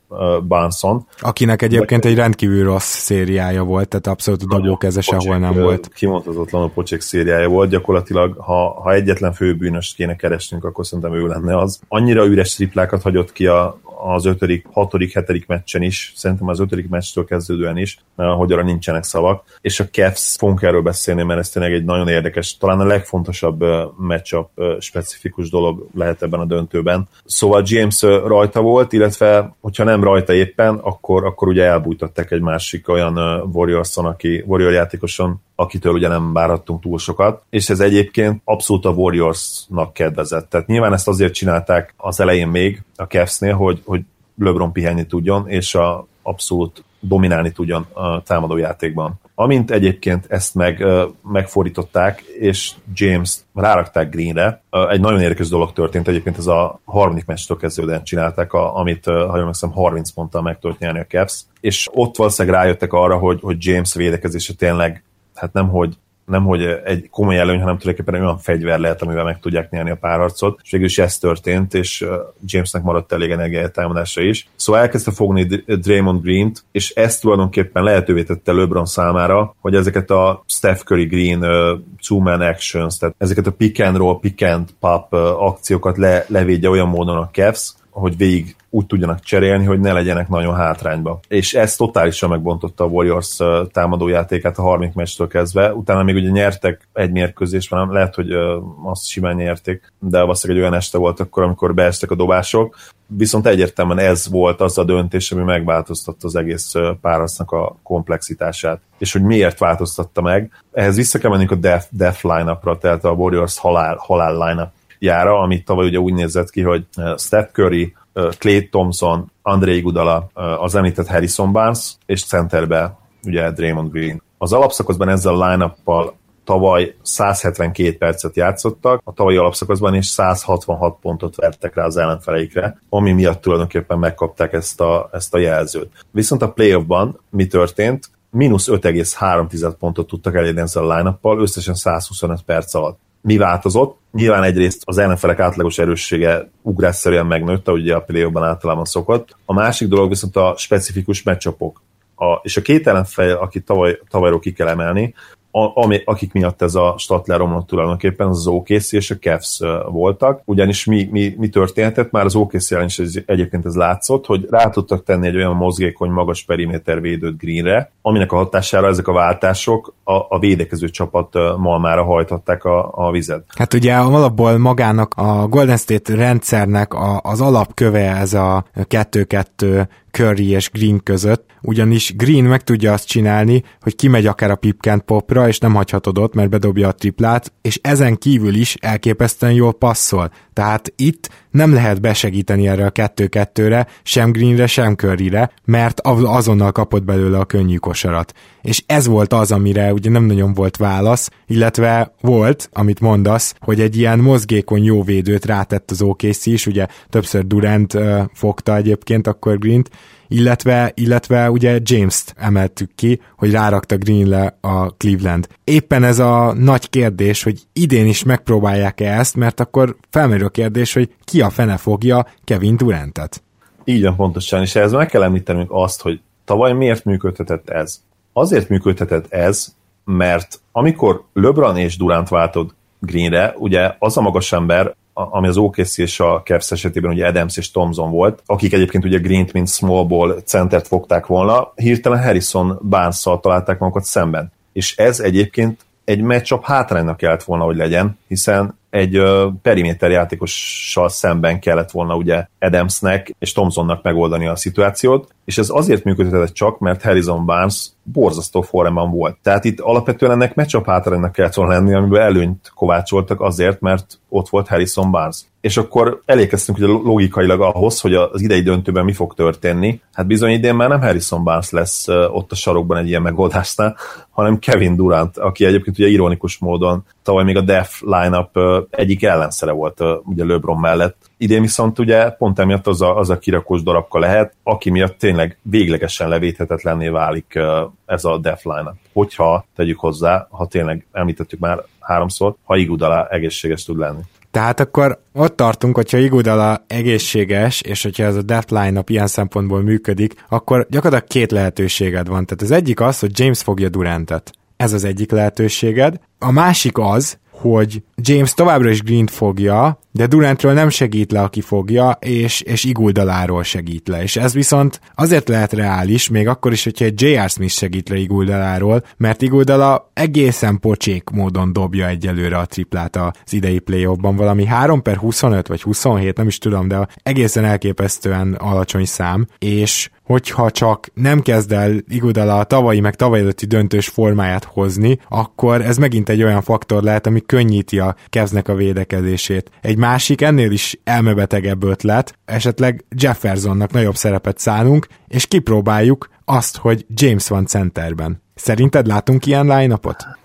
Banson. Akinek egyébként egy rendkívül rossz szériája volt, tehát abszolút dobókeze sehol nem volt. Kimondhatatlanul pocsék szériája volt, gyakorlatilag ha, ha egyetlen főbűnöst kéne keresnünk, akkor szerintem ő lenne az. Annyira üres triplákat hagyott ki a, az ötödik, hatodik, hetedik meccsen is, szerintem az ötödik meccstől kezdődően is, hogy arra nincsenek szavak. És a Cavs, fogunk erről beszélni, mert ez tényleg egy nagyon érdekes, talán a legfontosabb matchup specifikus dolog lehet ebben a döntőben. Szóval James rajta volt, illetve hogyha nem rajta éppen, akkor, akkor ugye elbújtatták egy másik olyan Warriorson, aki, Warrior játékoson, akitől ugye nem várattunk túl sokat, és ez egyébként abszolút a Warriorsnak kedvezett. Tehát nyilván ezt azért csinálták az elején még a Cavs-nél, hogy, hogy LeBron pihenni tudjon, és a abszolút dominálni tudjon a támadó játékban. Amint egyébként ezt meg, megfordították, és James rárakták Greenre, egy nagyon érdekes dolog történt, egyébként ez a harmadik meccstől kezdődően csinálták, a, amit, ha jól 30 ponttal meg tudott nyerni a Cavs, és ott valószínűleg rájöttek arra, hogy, hogy James védekezése tényleg hát nem hogy nem hogy egy komoly előny, hanem tulajdonképpen olyan fegyver lehet, amivel meg tudják nyerni a párharcot. És végül is ez történt, és Jamesnek maradt elég energia támadásra is. Szóval elkezdte fogni Draymond Green-t, és ez tulajdonképpen lehetővé tette LeBron számára, hogy ezeket a Steph Curry Green uh, actions, tehát ezeket a pick and roll, pick and pop uh, akciókat le, levédje olyan módon a Cavs, hogy végig úgy tudjanak cserélni, hogy ne legyenek nagyon hátrányba. És ez totálisan megbontotta a Warriors támadójátékát a 30 meccstől kezdve. Utána még ugye nyertek egy mérkőzést, mert lehet, hogy azt simán nyerték, de valószínűleg egy olyan este volt akkor, amikor beestek a dobások. Viszont egyértelműen ez volt az a döntés, ami megváltoztatta az egész párasznak a komplexitását. És hogy miért változtatta meg? Ehhez vissza kell mennünk a Death, death line-upra, tehát a Warriors halál, halál line-up jára, amit tavaly ugye úgy nézett ki, hogy Steph Curry, Clay Thompson, André Iguodala, az említett Harrison Barnes, és centerbe ugye Draymond Green. Az alapszakaszban ezzel a line tavaly 172 percet játszottak, a tavalyi alapszakaszban is 166 pontot vertek rá az ellenfeleikre, ami miatt tulajdonképpen megkapták ezt a, ezt a jelzőt. Viszont a playoffban mi történt? Mínusz 5,3 pontot tudtak elérni ezzel a line összesen 125 perc alatt mi változott. Nyilván egyrészt az ellenfelek átlagos erőssége ugrásszerűen megnőtt, ahogy ugye a play általában szokott. A másik dolog viszont a specifikus meccsapok. A, és a két ellenfel, akit tavaly, tavalyról ki kell emelni, a, ami, akik miatt ez a stat leromlott tulajdonképpen, az, OKC és a Cavs voltak, ugyanis mi, mi, mi történhetett, már az OKC is ez, egyébként ez látszott, hogy rá tudtak tenni egy olyan mozgékony, magas periméter védőt Greenre, aminek a hatására ezek a váltások a, a védekező csapat malmára hajtották a, a vizet. Hát ugye alapból magának a Golden State rendszernek a, az alapköve ez a 2-2 Curry és Green között, ugyanis Green meg tudja azt csinálni, hogy kimegy akár a pipkent popra, és nem hagyhatod ott, mert bedobja a triplát, és ezen kívül is elképesztően jól passzol. Tehát itt nem lehet besegíteni erre a 2-2-re, sem Greenre, sem Curryre, mert azonnal kapott belőle a könnyű kosarat. És ez volt az, amire ugye nem nagyon volt válasz, illetve volt, amit mondasz, hogy egy ilyen mozgékony jó védőt rátett az OKC is, ugye többször Durant uh, fogta egyébként akkor Green-t, illetve, illetve ugye James-t emeltük ki, hogy rárakta Green-le a Cleveland. Éppen ez a nagy kérdés, hogy idén is megpróbálják-e ezt, mert akkor felmerül a kérdés, hogy ki a fene fogja Kevin Durantet. Így van pontosan, és ehhez meg kell említenünk azt, hogy tavaly miért működhetett ez. Azért működhetett ez, mert amikor LeBron és Durant váltod Greenre, ugye az a magas ember, ami az OKC és a Cavs esetében ugye Adams és Thompson volt, akik egyébként ugye Green-t, mint smallból centert fogták volna, hirtelen Harrison barnes találták magukat szemben. És ez egyébként egy matchup hátránynak kellett volna, hogy legyen, hiszen egy uh, periméter játékossal szemben kellett volna ugye Adamsnek és Thompsonnak megoldani a szituációt, és ez azért működhetett csak, mert Harrison Barnes borzasztó formában volt. Tehát itt alapvetően ennek matchup hátránynak kellett volna lenni, amiből előnyt kovácsoltak azért, mert ott volt Harrison Barnes. És akkor elékeztünk ugye logikailag ahhoz, hogy az idei döntőben mi fog történni. Hát bizony idén már nem Harrison Barnes lesz ott a sarokban egy ilyen megoldásnál, hanem Kevin Durant, aki egyébként ugye ironikus módon tavaly még a Def lineup egyik ellenszere volt ugye LeBron mellett. Idén viszont ugye pont emiatt az a, az a kirakós darabka lehet, aki miatt tényleg véglegesen levéthetetlenné válik ez a Def lineup. Hogyha tegyük hozzá, ha tényleg említettük már háromszor, ha Igudala egészséges tud lenni. Tehát akkor ott tartunk, hogyha Igudala egészséges, és hogyha ez a depth line ilyen szempontból működik, akkor gyakorlatilag két lehetőséged van. Tehát az egyik az, hogy James fogja Durantet. Ez az egyik lehetőséged. A másik az, hogy James továbbra is Green fogja, de Durantről nem segít le, aki fogja, és, és Iguldaláról segít le. És ez viszont azért lehet reális, még akkor is, hogyha egy J.R. Smith segít le Iguldaláról, mert Iguldala egészen pocsék módon dobja egyelőre a triplát az idei playoffban, valami 3 per 25 vagy 27, nem is tudom, de egészen elképesztően alacsony szám, és hogyha csak nem kezd el Igudala a tavalyi meg tavaly előtti döntős formáját hozni, akkor ez megint egy olyan faktor lehet, ami könnyíti a Kevznek a védekezését. Egy másik ennél is elmebetegebb ötlet, esetleg Jeffersonnak nagyobb szerepet szánunk, és kipróbáljuk azt, hogy James van centerben. Szerinted látunk ilyen line?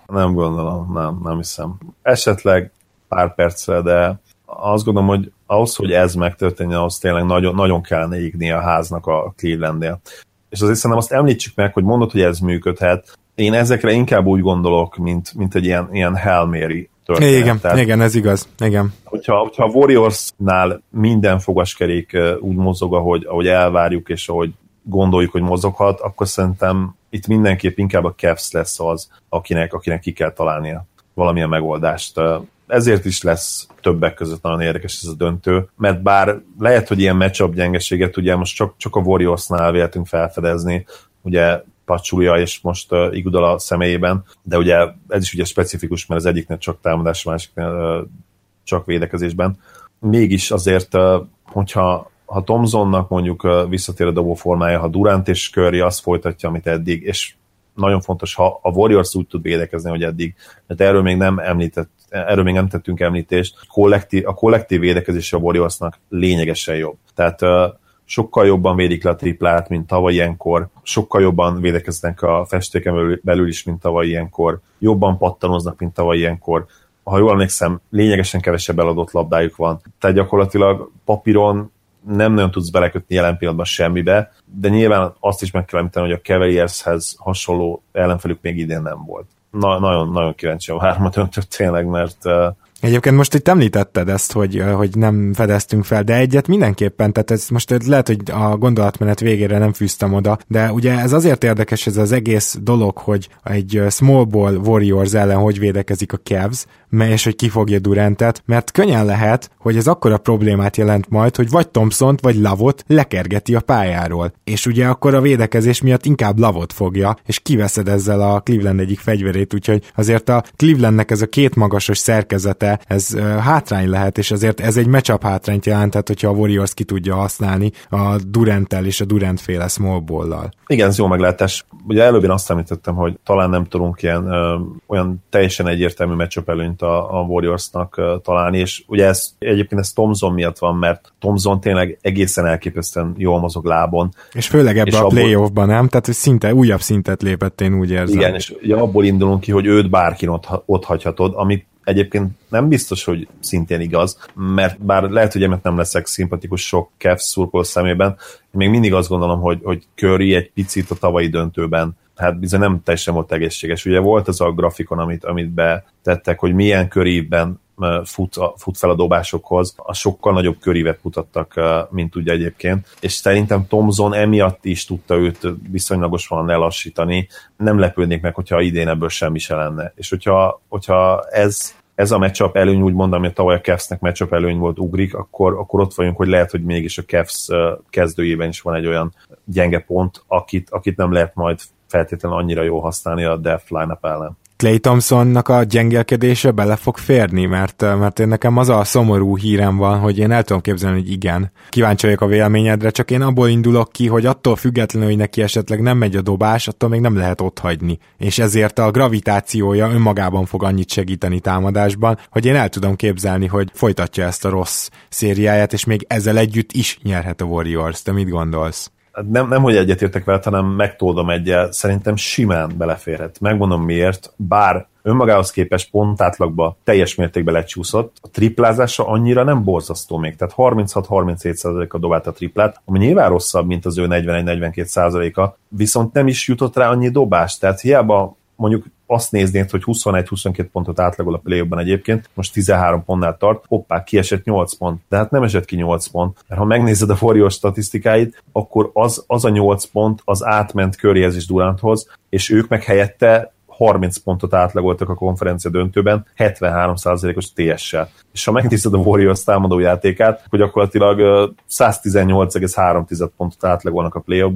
Nem gondolom, nem, nem hiszem. Esetleg pár percre, de azt gondolom, hogy ahhoz, hogy ez megtörténjen, ahhoz tényleg nagyon, nagyon kellene égni a háznak a Clevelandnél. És azért szerintem azt említsük meg, hogy mondod, hogy ez működhet. Én ezekre inkább úgy gondolok, mint, mint egy ilyen, ilyen Hail Mary történet. Igen, Tehát, igen, ez igaz. Igen. Hogyha, hogyha a Warriorsnál minden fogaskerék úgy mozog, ahogy, ahogy elvárjuk, és ahogy gondoljuk, hogy mozoghat, akkor szerintem itt mindenképp inkább a Cavs lesz az, akinek, akinek ki kell találnia valamilyen megoldást ezért is lesz többek között nagyon érdekes ez a döntő, mert bár lehet, hogy ilyen matchup gyengeséget ugye most csak, csak a Warriorsnál véltünk felfedezni, ugye Pacsulia és most uh, Igudala személyében, de ugye ez is ugye specifikus, mert az egyiknél csak támadás, a másiknél uh, csak védekezésben. Mégis azért, uh, hogyha ha Tomzonnak mondjuk uh, visszatér a dobó formája, ha Durant és Curry azt folytatja, amit eddig, és nagyon fontos, ha a Warriors úgy tud védekezni, hogy eddig, mert erről még nem említett erről még nem tettünk említést, kollektív, a kollektív védekezés a Warriorsnak lényegesen jobb. Tehát sokkal jobban védik le a triplát, mint tavaly ilyenkor, sokkal jobban védekeznek a festéken belül is, mint tavaly ilyenkor, jobban pattanoznak, mint tavaly ilyenkor, ha jól emlékszem, lényegesen kevesebb eladott labdájuk van. Tehát gyakorlatilag papíron nem nagyon tudsz belekötni jelen pillanatban semmibe, de nyilván azt is meg kell említeni, hogy a Cavaliershez hasonló ellenfelük még idén nem volt na, nagyon, nagyon kíváncsi a hármat öntött tényleg, mert Egyébként most itt említetted ezt, hogy, hogy nem fedeztünk fel, de egyet mindenképpen, tehát ez most lehet, hogy a gondolatmenet végére nem fűztem oda, de ugye ez azért érdekes ez az egész dolog, hogy egy small ball Warriors ellen hogy védekezik a Cavs, és hogy kifogja Durantet, mert könnyen lehet, hogy ez akkora problémát jelent majd, hogy vagy thompson vagy Lavot lekergeti a pályáról. És ugye akkor a védekezés miatt inkább Lavot fogja, és kiveszed ezzel a Cleveland egyik fegyverét, úgyhogy azért a Clevelandnek ez a két magasos szerkezete, ez uh, hátrány lehet, és azért ez egy matchup hátrányt jelenthet, hogyha a Warriors ki tudja használni a Duranttel és a Durant féle small. Igen, ez jó meglátás. Ugye előbb én azt említettem, hogy talán nem tudunk ilyen ö, olyan teljesen egyértelmű matchup előnyt a, a Warriorsnak találni, és ugye ez egyébként ez Tomzon miatt van, mert Tomzon tényleg egészen elképesztően jól mozog lábon. És főleg ebbe és a abból... playoffban, nem? Tehát, szinte újabb szintet lépett, én úgy érzem. Igen, és ugye abból indulunk ki, hogy őt bárkin ott, ott hagyhatod, amit egyébként nem biztos, hogy szintén igaz, mert bár lehet, hogy emet nem leszek szimpatikus sok Cavs szurkoló szemében, még mindig azt gondolom, hogy, hogy Curry egy picit a tavalyi döntőben hát bizony nem teljesen volt egészséges. Ugye volt az a grafikon, amit, amit betettek, hogy milyen körében fut, fut fel a dobásokhoz, a sokkal nagyobb körívet mutattak, mint ugye egyébként, és szerintem Tomzon emiatt is tudta őt viszonylagosan lelassítani, nem lepődnék meg, hogyha idén ebből semmi se lenne. És hogyha, hogyha ez ez a matchup előny, úgy mondom, hogy tavaly a Cavs-nek matchup előny volt ugrik, akkor, akkor ott vagyunk, hogy lehet, hogy mégis a Cavs kezdőjében is van egy olyan gyenge pont, akit, akit nem lehet majd feltétlenül annyira jó használni a Death line ellen. Clay Thompsonnak a gyengélkedése bele fog férni, mert, mert én nekem az a szomorú hírem van, hogy én el tudom képzelni, hogy igen. Kíváncsi vagyok a véleményedre, csak én abból indulok ki, hogy attól függetlenül, hogy neki esetleg nem megy a dobás, attól még nem lehet ott hagyni. És ezért a gravitációja önmagában fog annyit segíteni támadásban, hogy én el tudom képzelni, hogy folytatja ezt a rossz szériáját, és még ezzel együtt is nyerhet a Warriors. Te mit gondolsz? Nem, nem hogy egyetértek vele, hanem megtoldom egyel, szerintem simán beleférhet. Megmondom miért, bár önmagához képest pontátlagba teljes mértékben lecsúszott, a triplázása annyira nem borzasztó még, tehát 36-37% a dobált a triplát, ami nyilván rosszabb, mint az ő 41-42%-a, viszont nem is jutott rá annyi dobást, tehát hiába mondjuk azt néznéd, hogy 21-22 pontot átlagol a play egyébként, most 13 pontnál tart, hoppá, kiesett 8 pont, de hát nem esett ki 8 pont, mert ha megnézed a Warriors statisztikáit, akkor az, az a 8 pont az átment Curryhez és Duranthoz, és ők meg helyette 30 pontot átlagoltak a konferencia döntőben, 73%-os TS-sel. És ha megnézed a Warriors támadó játékát, hogy gyakorlatilag 118,3 pontot átlagolnak a play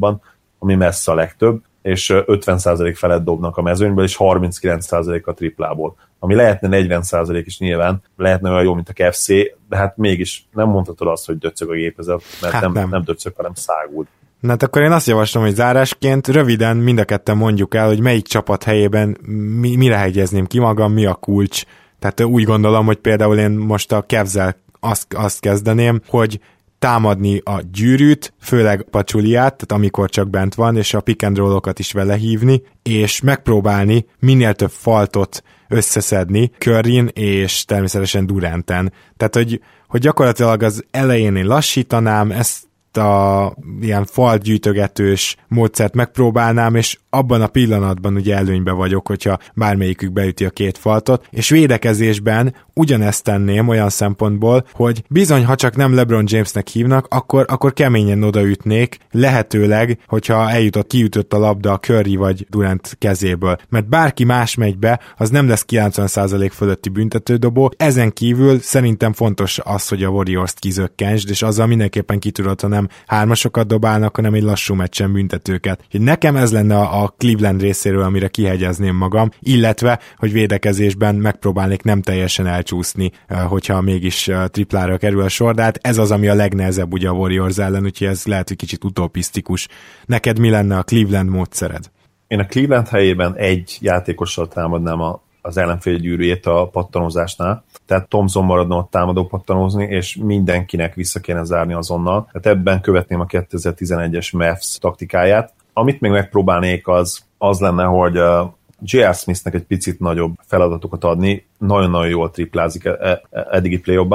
ami messze a legtöbb, és 50% felett dobnak a mezőnyből, és 39% a triplából. Ami lehetne 40% is nyilván, lehetne olyan jó, mint a KFC, de hát mégis nem mondhatod azt, hogy döcög a gépezet, mert hát nem, nem. nem döcög, hanem szágul. Na hát akkor én azt javaslom, hogy zárásként röviden mind a ketten mondjuk el, hogy melyik csapat helyében mi, mire hegyezném ki magam, mi a kulcs. Tehát úgy gondolom, hogy például én most a Kevzel azt, azt kezdeném, hogy támadni a gyűrűt, főleg Pacsuliát, tehát amikor csak bent van, és a pick and roll-okat is vele hívni, és megpróbálni minél több faltot összeszedni Curryn és természetesen Duranten. Tehát, hogy, hogy gyakorlatilag az elején én lassítanám, ezt a ilyen falgyűjtögetős módszert megpróbálnám, és abban a pillanatban ugye előnybe vagyok, hogyha bármelyikük beüti a két faltot, és védekezésben ugyanezt tenném olyan szempontból, hogy bizony, ha csak nem LeBron Jamesnek hívnak, akkor, akkor keményen odaütnék, lehetőleg, hogyha eljutott, kiütött a labda a Curry vagy Durant kezéből. Mert bárki más megy be, az nem lesz 90% fölötti büntetődobó. Ezen kívül szerintem fontos az, hogy a Warriors-t kizökkensd, és azzal mindenképpen ki ha nem hármasokat dobálnak, hanem egy lassú meccsen büntetőket. Hogy nekem ez lenne a Cleveland részéről, amire kihegyezném magam, illetve, hogy védekezésben megpróbálnék nem teljesen elcsúszni, eh, hogyha mégis eh, triplára kerül a sor, de hát ez az, ami a legnehezebb ugye a Warriors ellen, úgyhogy ez lehet, hogy kicsit utopisztikus. Neked mi lenne a Cleveland módszered? Én a Cleveland helyében egy játékossal támadnám a az ellenfél gyűrűjét a pattanozásnál. Tehát Thomson maradna ott támadó pattanozni, és mindenkinek vissza kéne zárni azonnal. Tehát ebben követném a 2011-es Mavs taktikáját. Amit még megpróbálnék, az, az lenne, hogy uh, J.R. Smithnek egy picit nagyobb feladatokat adni, nagyon-nagyon jól triplázik e, e, eddigi play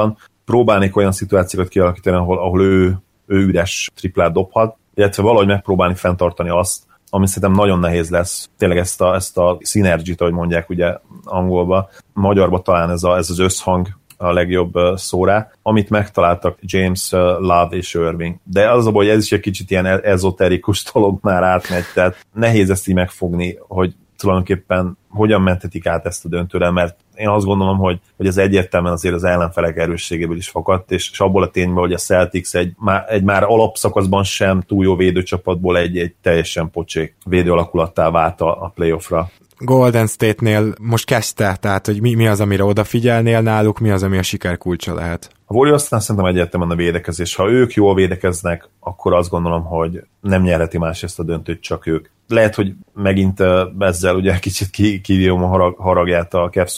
Próbálnék olyan szituációkat kialakítani, ahol, ahol ő, ő üres triplát dobhat, illetve valahogy megpróbálni fenntartani azt, ami szerintem nagyon nehéz lesz, tényleg ezt a, ezt a szinergit, ahogy mondják, ugye angolba. Magyarba talán ez, a, ez az összhang a legjobb szóra, amit megtaláltak James Love és Irving. De az a baj, hogy ez is egy kicsit ilyen e- ezoterikus *laughs* dolog már átmegy, tehát nehéz ezt így megfogni, hogy tulajdonképpen hogyan mentetik át ezt a döntőre, mert én azt gondolom, hogy, hogy ez egyértelműen azért az ellenfelek erősségéből is fakadt, és, és abból a tényből, hogy a Celtics egy, már, egy már alapszakaszban sem túl jó védőcsapatból egy, egy teljesen pocsék védő alakulattá vált a, a playoffra. Golden State-nél most kezdte, tehát hogy mi, mi az, amire odafigyelnél náluk, mi az, ami a siker kulcsa lehet? A Warriorsnál szerintem egyértelműen a védekezés. Ha ők jól védekeznek, akkor azt gondolom, hogy nem nyerheti más ezt a döntőt, csak ők. Lehet, hogy megint ezzel ugye kicsit kivírom a harag, haragját a Cavs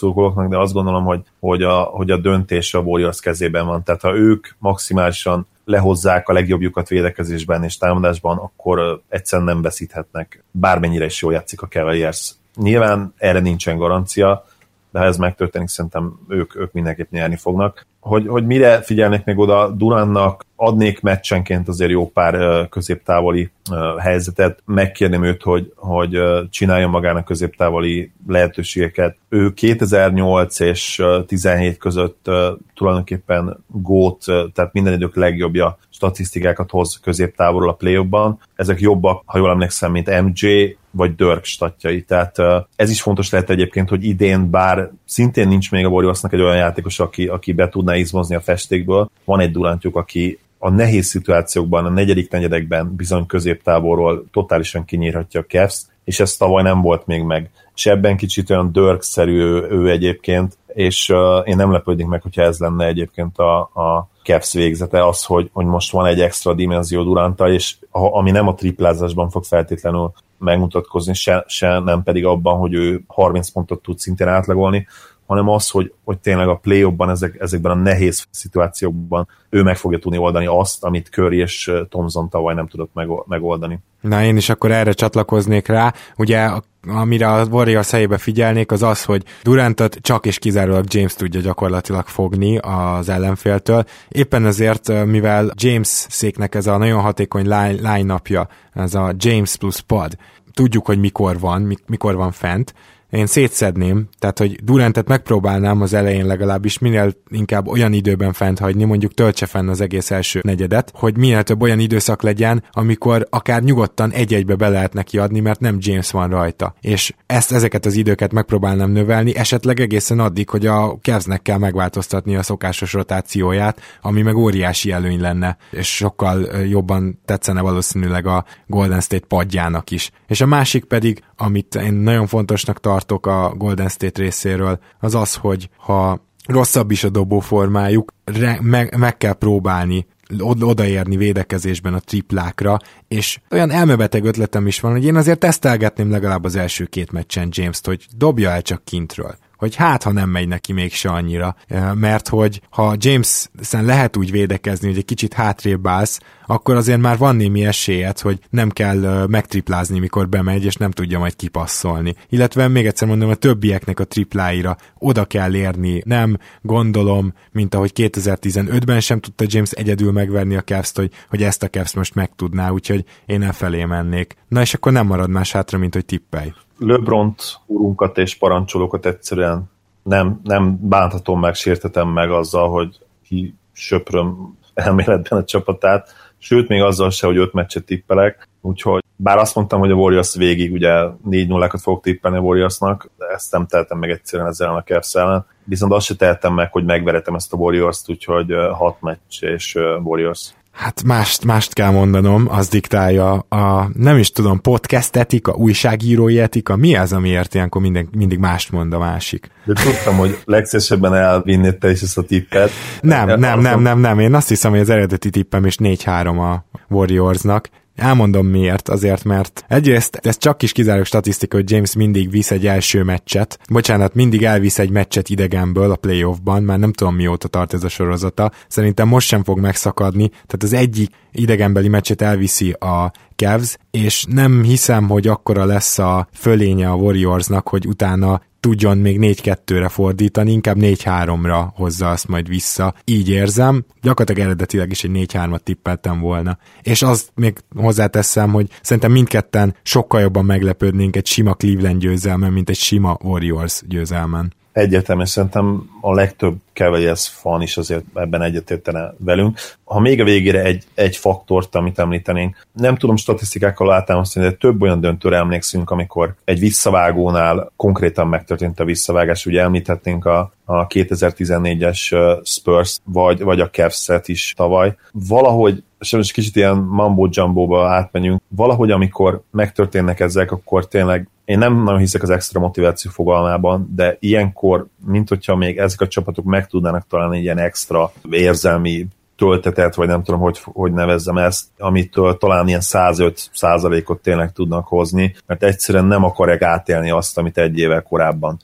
de azt gondolom, hogy, hogy, a, hogy a döntés a Warriors kezében van. Tehát ha ők maximálisan lehozzák a legjobbjukat védekezésben és támadásban, akkor egyszerűen nem veszíthetnek. Bármennyire is jól játszik a Cavaliers Nyilván erre nincsen garancia, de ha ez megtörténik, szerintem ők, ők mindenképp nyerni fognak. Hogy, hogy mire figyelnek még oda, Duránnak adnék meccsenként azért jó pár középtávoli helyzetet, megkérném őt, hogy, hogy csináljon magának középtávoli lehetőségeket. Ő 2008 és 17 között tulajdonképpen gót, tehát minden idők legjobbja statisztikákat hoz középtávolról a play Ezek jobbak, ha jól emlékszem, mint MJ, vagy Dörk statjai. Tehát ez is fontos lehet egyébként, hogy idén, bár szintén nincs még a Warriorsnak egy olyan játékos, aki, aki be tudná izmozni a festékből, van egy Durantjuk, aki a nehéz szituációkban, a negyedik negyedekben bizony középtávolról totálisan kinyírhatja a Cavs, és ez tavaly nem volt még meg. És ebben kicsit olyan Dörk-szerű ő, egyébként, és uh, én nem lepődik meg, hogyha ez lenne egyébként a, a Cavs végzete, az, hogy, hogy most van egy extra dimenzió Duranta, és a, ami nem a triplázásban fog feltétlenül megmutatkozni, se, se nem pedig abban, hogy ő 30 pontot tud szintén átlagolni, hanem az, hogy, hogy tényleg a play ezek, ezekben a nehéz szituációkban ő meg fogja tudni oldani azt, amit Curry és Thompson tavaly nem tudott megoldani. Na én is akkor erre csatlakoznék rá. Ugye amire a Warriors helyébe figyelnék, az az, hogy Durantot csak és kizárólag James tudja gyakorlatilag fogni az ellenféltől. Éppen ezért, mivel James széknek ez a nagyon hatékony line-napja, ez a James plus pad, tudjuk, hogy mikor van, mikor van fent, én szétszedném, tehát hogy Durantet megpróbálnám az elején legalábbis minél inkább olyan időben fent hagyni, mondjuk töltse fenn az egész első negyedet, hogy minél több olyan időszak legyen, amikor akár nyugodtan egy-egybe be lehet neki adni, mert nem James van rajta. És ezt, ezeket az időket megpróbálnám növelni, esetleg egészen addig, hogy a Kevznek kell megváltoztatni a szokásos rotációját, ami meg óriási előny lenne, és sokkal jobban tetszene valószínűleg a Golden State padjának is. És a másik pedig, amit én nagyon fontosnak tartok a Golden State részéről, az az, hogy ha rosszabb is a dobóformájuk, re- meg, meg kell próbálni odaérni védekezésben a triplákra, és olyan elmebeteg ötletem is van, hogy én azért tesztelgetném legalább az első két meccsen James-t, hogy dobja el csak kintről hogy hát, ha nem megy neki mégse annyira, mert hogy ha James-en lehet úgy védekezni, hogy egy kicsit hátrébb állsz, akkor azért már van némi esélyed, hogy nem kell megtriplázni, mikor bemegy, és nem tudja majd kipasszolni. Illetve még egyszer mondom, a többieknek a tripláira oda kell érni. Nem gondolom, mint ahogy 2015-ben sem tudta James egyedül megverni a cavs hogy, hogy ezt a Cavs most megtudná, úgyhogy én e felé mennék. Na és akkor nem marad más hátra, mint hogy tippelj. Löbront, urunkat és parancsolókat egyszerűen nem, nem bántatom meg, sértetem meg azzal, hogy ki söpröm elméletben a csapatát, sőt, még azzal se, hogy öt meccset tippelek, úgyhogy bár azt mondtam, hogy a Warriors végig ugye 4 0 fogok tippelni a Warriorsnak, de ezt nem teltem meg egyszerűen ezzel a Cavs ellen, viszont azt se tehetem meg, hogy megveretem ezt a Warriors-t, úgyhogy 6 meccs és Warriors. Hát mást, mást kell mondanom, az diktálja a, nem is tudom, podcast etika, újságírói etika, mi az, amiért ilyenkor minden, mindig mást mond a másik? De tudtam, hogy legszívesebben elvinnéd te is ezt a tippet. Nem, nem, nem, nem, nem, én azt hiszem, hogy az eredeti tippem is 4-3 a Warriorsnak, Elmondom miért, azért mert egyrészt ez csak is kizárólag statisztika, hogy James mindig visz egy első meccset, bocsánat, mindig elvisz egy meccset idegenből a playoffban, már nem tudom mióta tart ez a sorozata, szerintem most sem fog megszakadni, tehát az egyik idegenbeli meccset elviszi a Cavs, és nem hiszem, hogy akkora lesz a fölénye a Warriorsnak, hogy utána tudjon még 4-2-re fordítani, inkább 4-3-ra hozza azt majd vissza. Így érzem, gyakorlatilag eredetileg is egy 4-3-at tippeltem volna. És azt még hozzáteszem, hogy szerintem mindketten sokkal jobban meglepődnénk egy sima Cleveland győzelmen, mint egy sima Warriors győzelmen egyetem, és szerintem a legtöbb Cavaliers fan is azért ebben egyetértene velünk. Ha még a végére egy, egy faktort, amit említenénk, nem tudom statisztikákkal általánosítani, de több olyan döntőre emlékszünk, amikor egy visszavágónál konkrétan megtörtént a visszavágás, ugye említhetnénk a, a 2014-es Spurs, vagy, vagy a Cavs-et is tavaly. Valahogy és most kicsit ilyen mambo jumbo átmenjünk, valahogy amikor megtörténnek ezek, akkor tényleg én nem nagyon hiszek az extra motiváció fogalmában, de ilyenkor, mint hogyha még ezek a csapatok meg tudnának találni egy ilyen extra érzelmi töltetet, vagy nem tudom, hogy, hogy nevezzem ezt, amitől talán ilyen 105 százalékot tényleg tudnak hozni, mert egyszerűen nem akarják átélni azt, amit egy évvel korábban.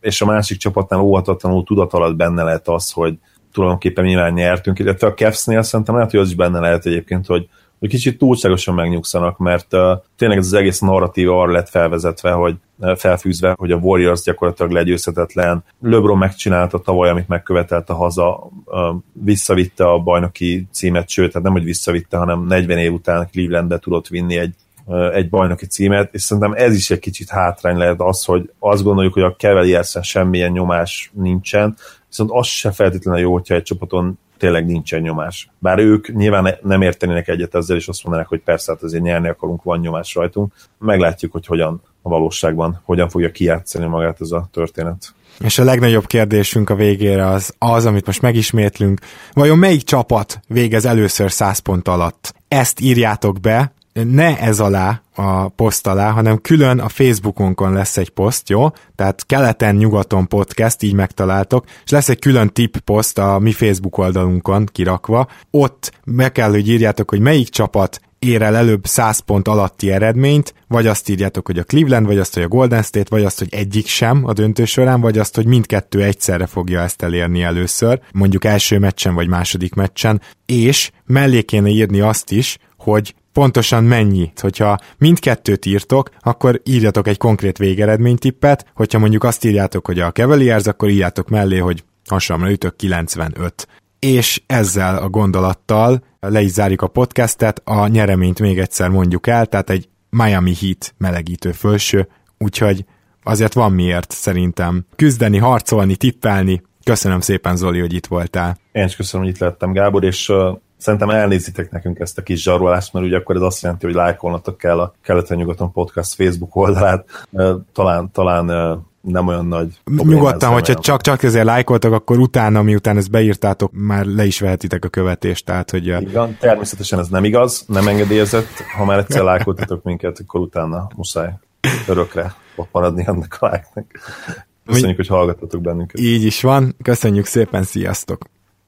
És a másik csapatnál óhatatlanul tudat alatt benne lehet az, hogy tulajdonképpen nyilván nyertünk, illetve a Cavs-nél szerintem lehet, hogy az is benne lehet egyébként, hogy hogy kicsit túlságosan megnyugszanak, mert uh, tényleg ez az egész narratíva arra lett felvezetve, hogy uh, felfűzve, hogy a Warriors gyakorlatilag legyőzhetetlen. LeBron megcsinálta tavaly, amit megkövetelt a haza, uh, visszavitte a bajnoki címet, sőt, tehát nem, hogy visszavitte, hanem 40 év után Clevelandbe tudott vinni egy egy bajnoki címet, és szerintem ez is egy kicsit hátrány lehet az, hogy azt gondoljuk, hogy a cavaliers semmilyen nyomás nincsen, viszont az se feltétlenül jó, hogyha egy csapaton tényleg nincsen nyomás. Bár ők nyilván nem értenének egyet ezzel, és azt mondanák, hogy persze, hát azért nyerni akarunk, van nyomás rajtunk. Meglátjuk, hogy hogyan a valóságban, hogyan fogja kijátszani magát ez a történet. És a legnagyobb kérdésünk a végére az, az, amit most megismétlünk. Vajon melyik csapat végez először 100 pont alatt? Ezt írjátok be, ne ez alá, a poszt alá, hanem külön a Facebookonkon lesz egy poszt, jó? Tehát keleten-nyugaton podcast, így megtaláltok, és lesz egy külön tip poszt a mi Facebook oldalunkon kirakva. Ott meg kell, hogy írjátok, hogy melyik csapat ér el előbb 100 pont alatti eredményt, vagy azt írjátok, hogy a Cleveland, vagy azt, hogy a Golden State, vagy azt, hogy egyik sem a döntő során, vagy azt, hogy mindkettő egyszerre fogja ezt elérni először, mondjuk első meccsen, vagy második meccsen, és mellé kéne írni azt is, hogy pontosan mennyi. Hogyha mindkettőt írtok, akkor írjatok egy konkrét végeredménytippet, hogyha mondjuk azt írjátok, hogy a Cavaliers, akkor írjátok mellé, hogy hasonlóan ütök 95. És ezzel a gondolattal le is zárjuk a podcastet, a nyereményt még egyszer mondjuk el, tehát egy Miami Heat melegítő fölső, úgyhogy azért van miért szerintem küzdeni, harcolni, tippelni. Köszönöm szépen Zoli, hogy itt voltál. Én is köszönöm, hogy itt lettem Gábor, és szerintem elnézitek nekünk ezt a kis zsarolást, mert ugye akkor ez azt jelenti, hogy lájkolnatok kell a Keleten-nyugaton podcast Facebook oldalát. Talán, talán nem olyan nagy Nyugodtan, hogyha olyan. csak, csak ezért lájkoltak, akkor utána, miután ezt beírtátok, már le is vehetitek a követést, tehát hogy... Igen, természetesen ez nem igaz, nem engedélyezett, ha már egyszer lájkoltatok minket, akkor utána muszáj örökre ott maradni ennek a lájknak. Köszönjük, hogy hallgattatok bennünket. Így is van, köszönjük szépen, sziasztok!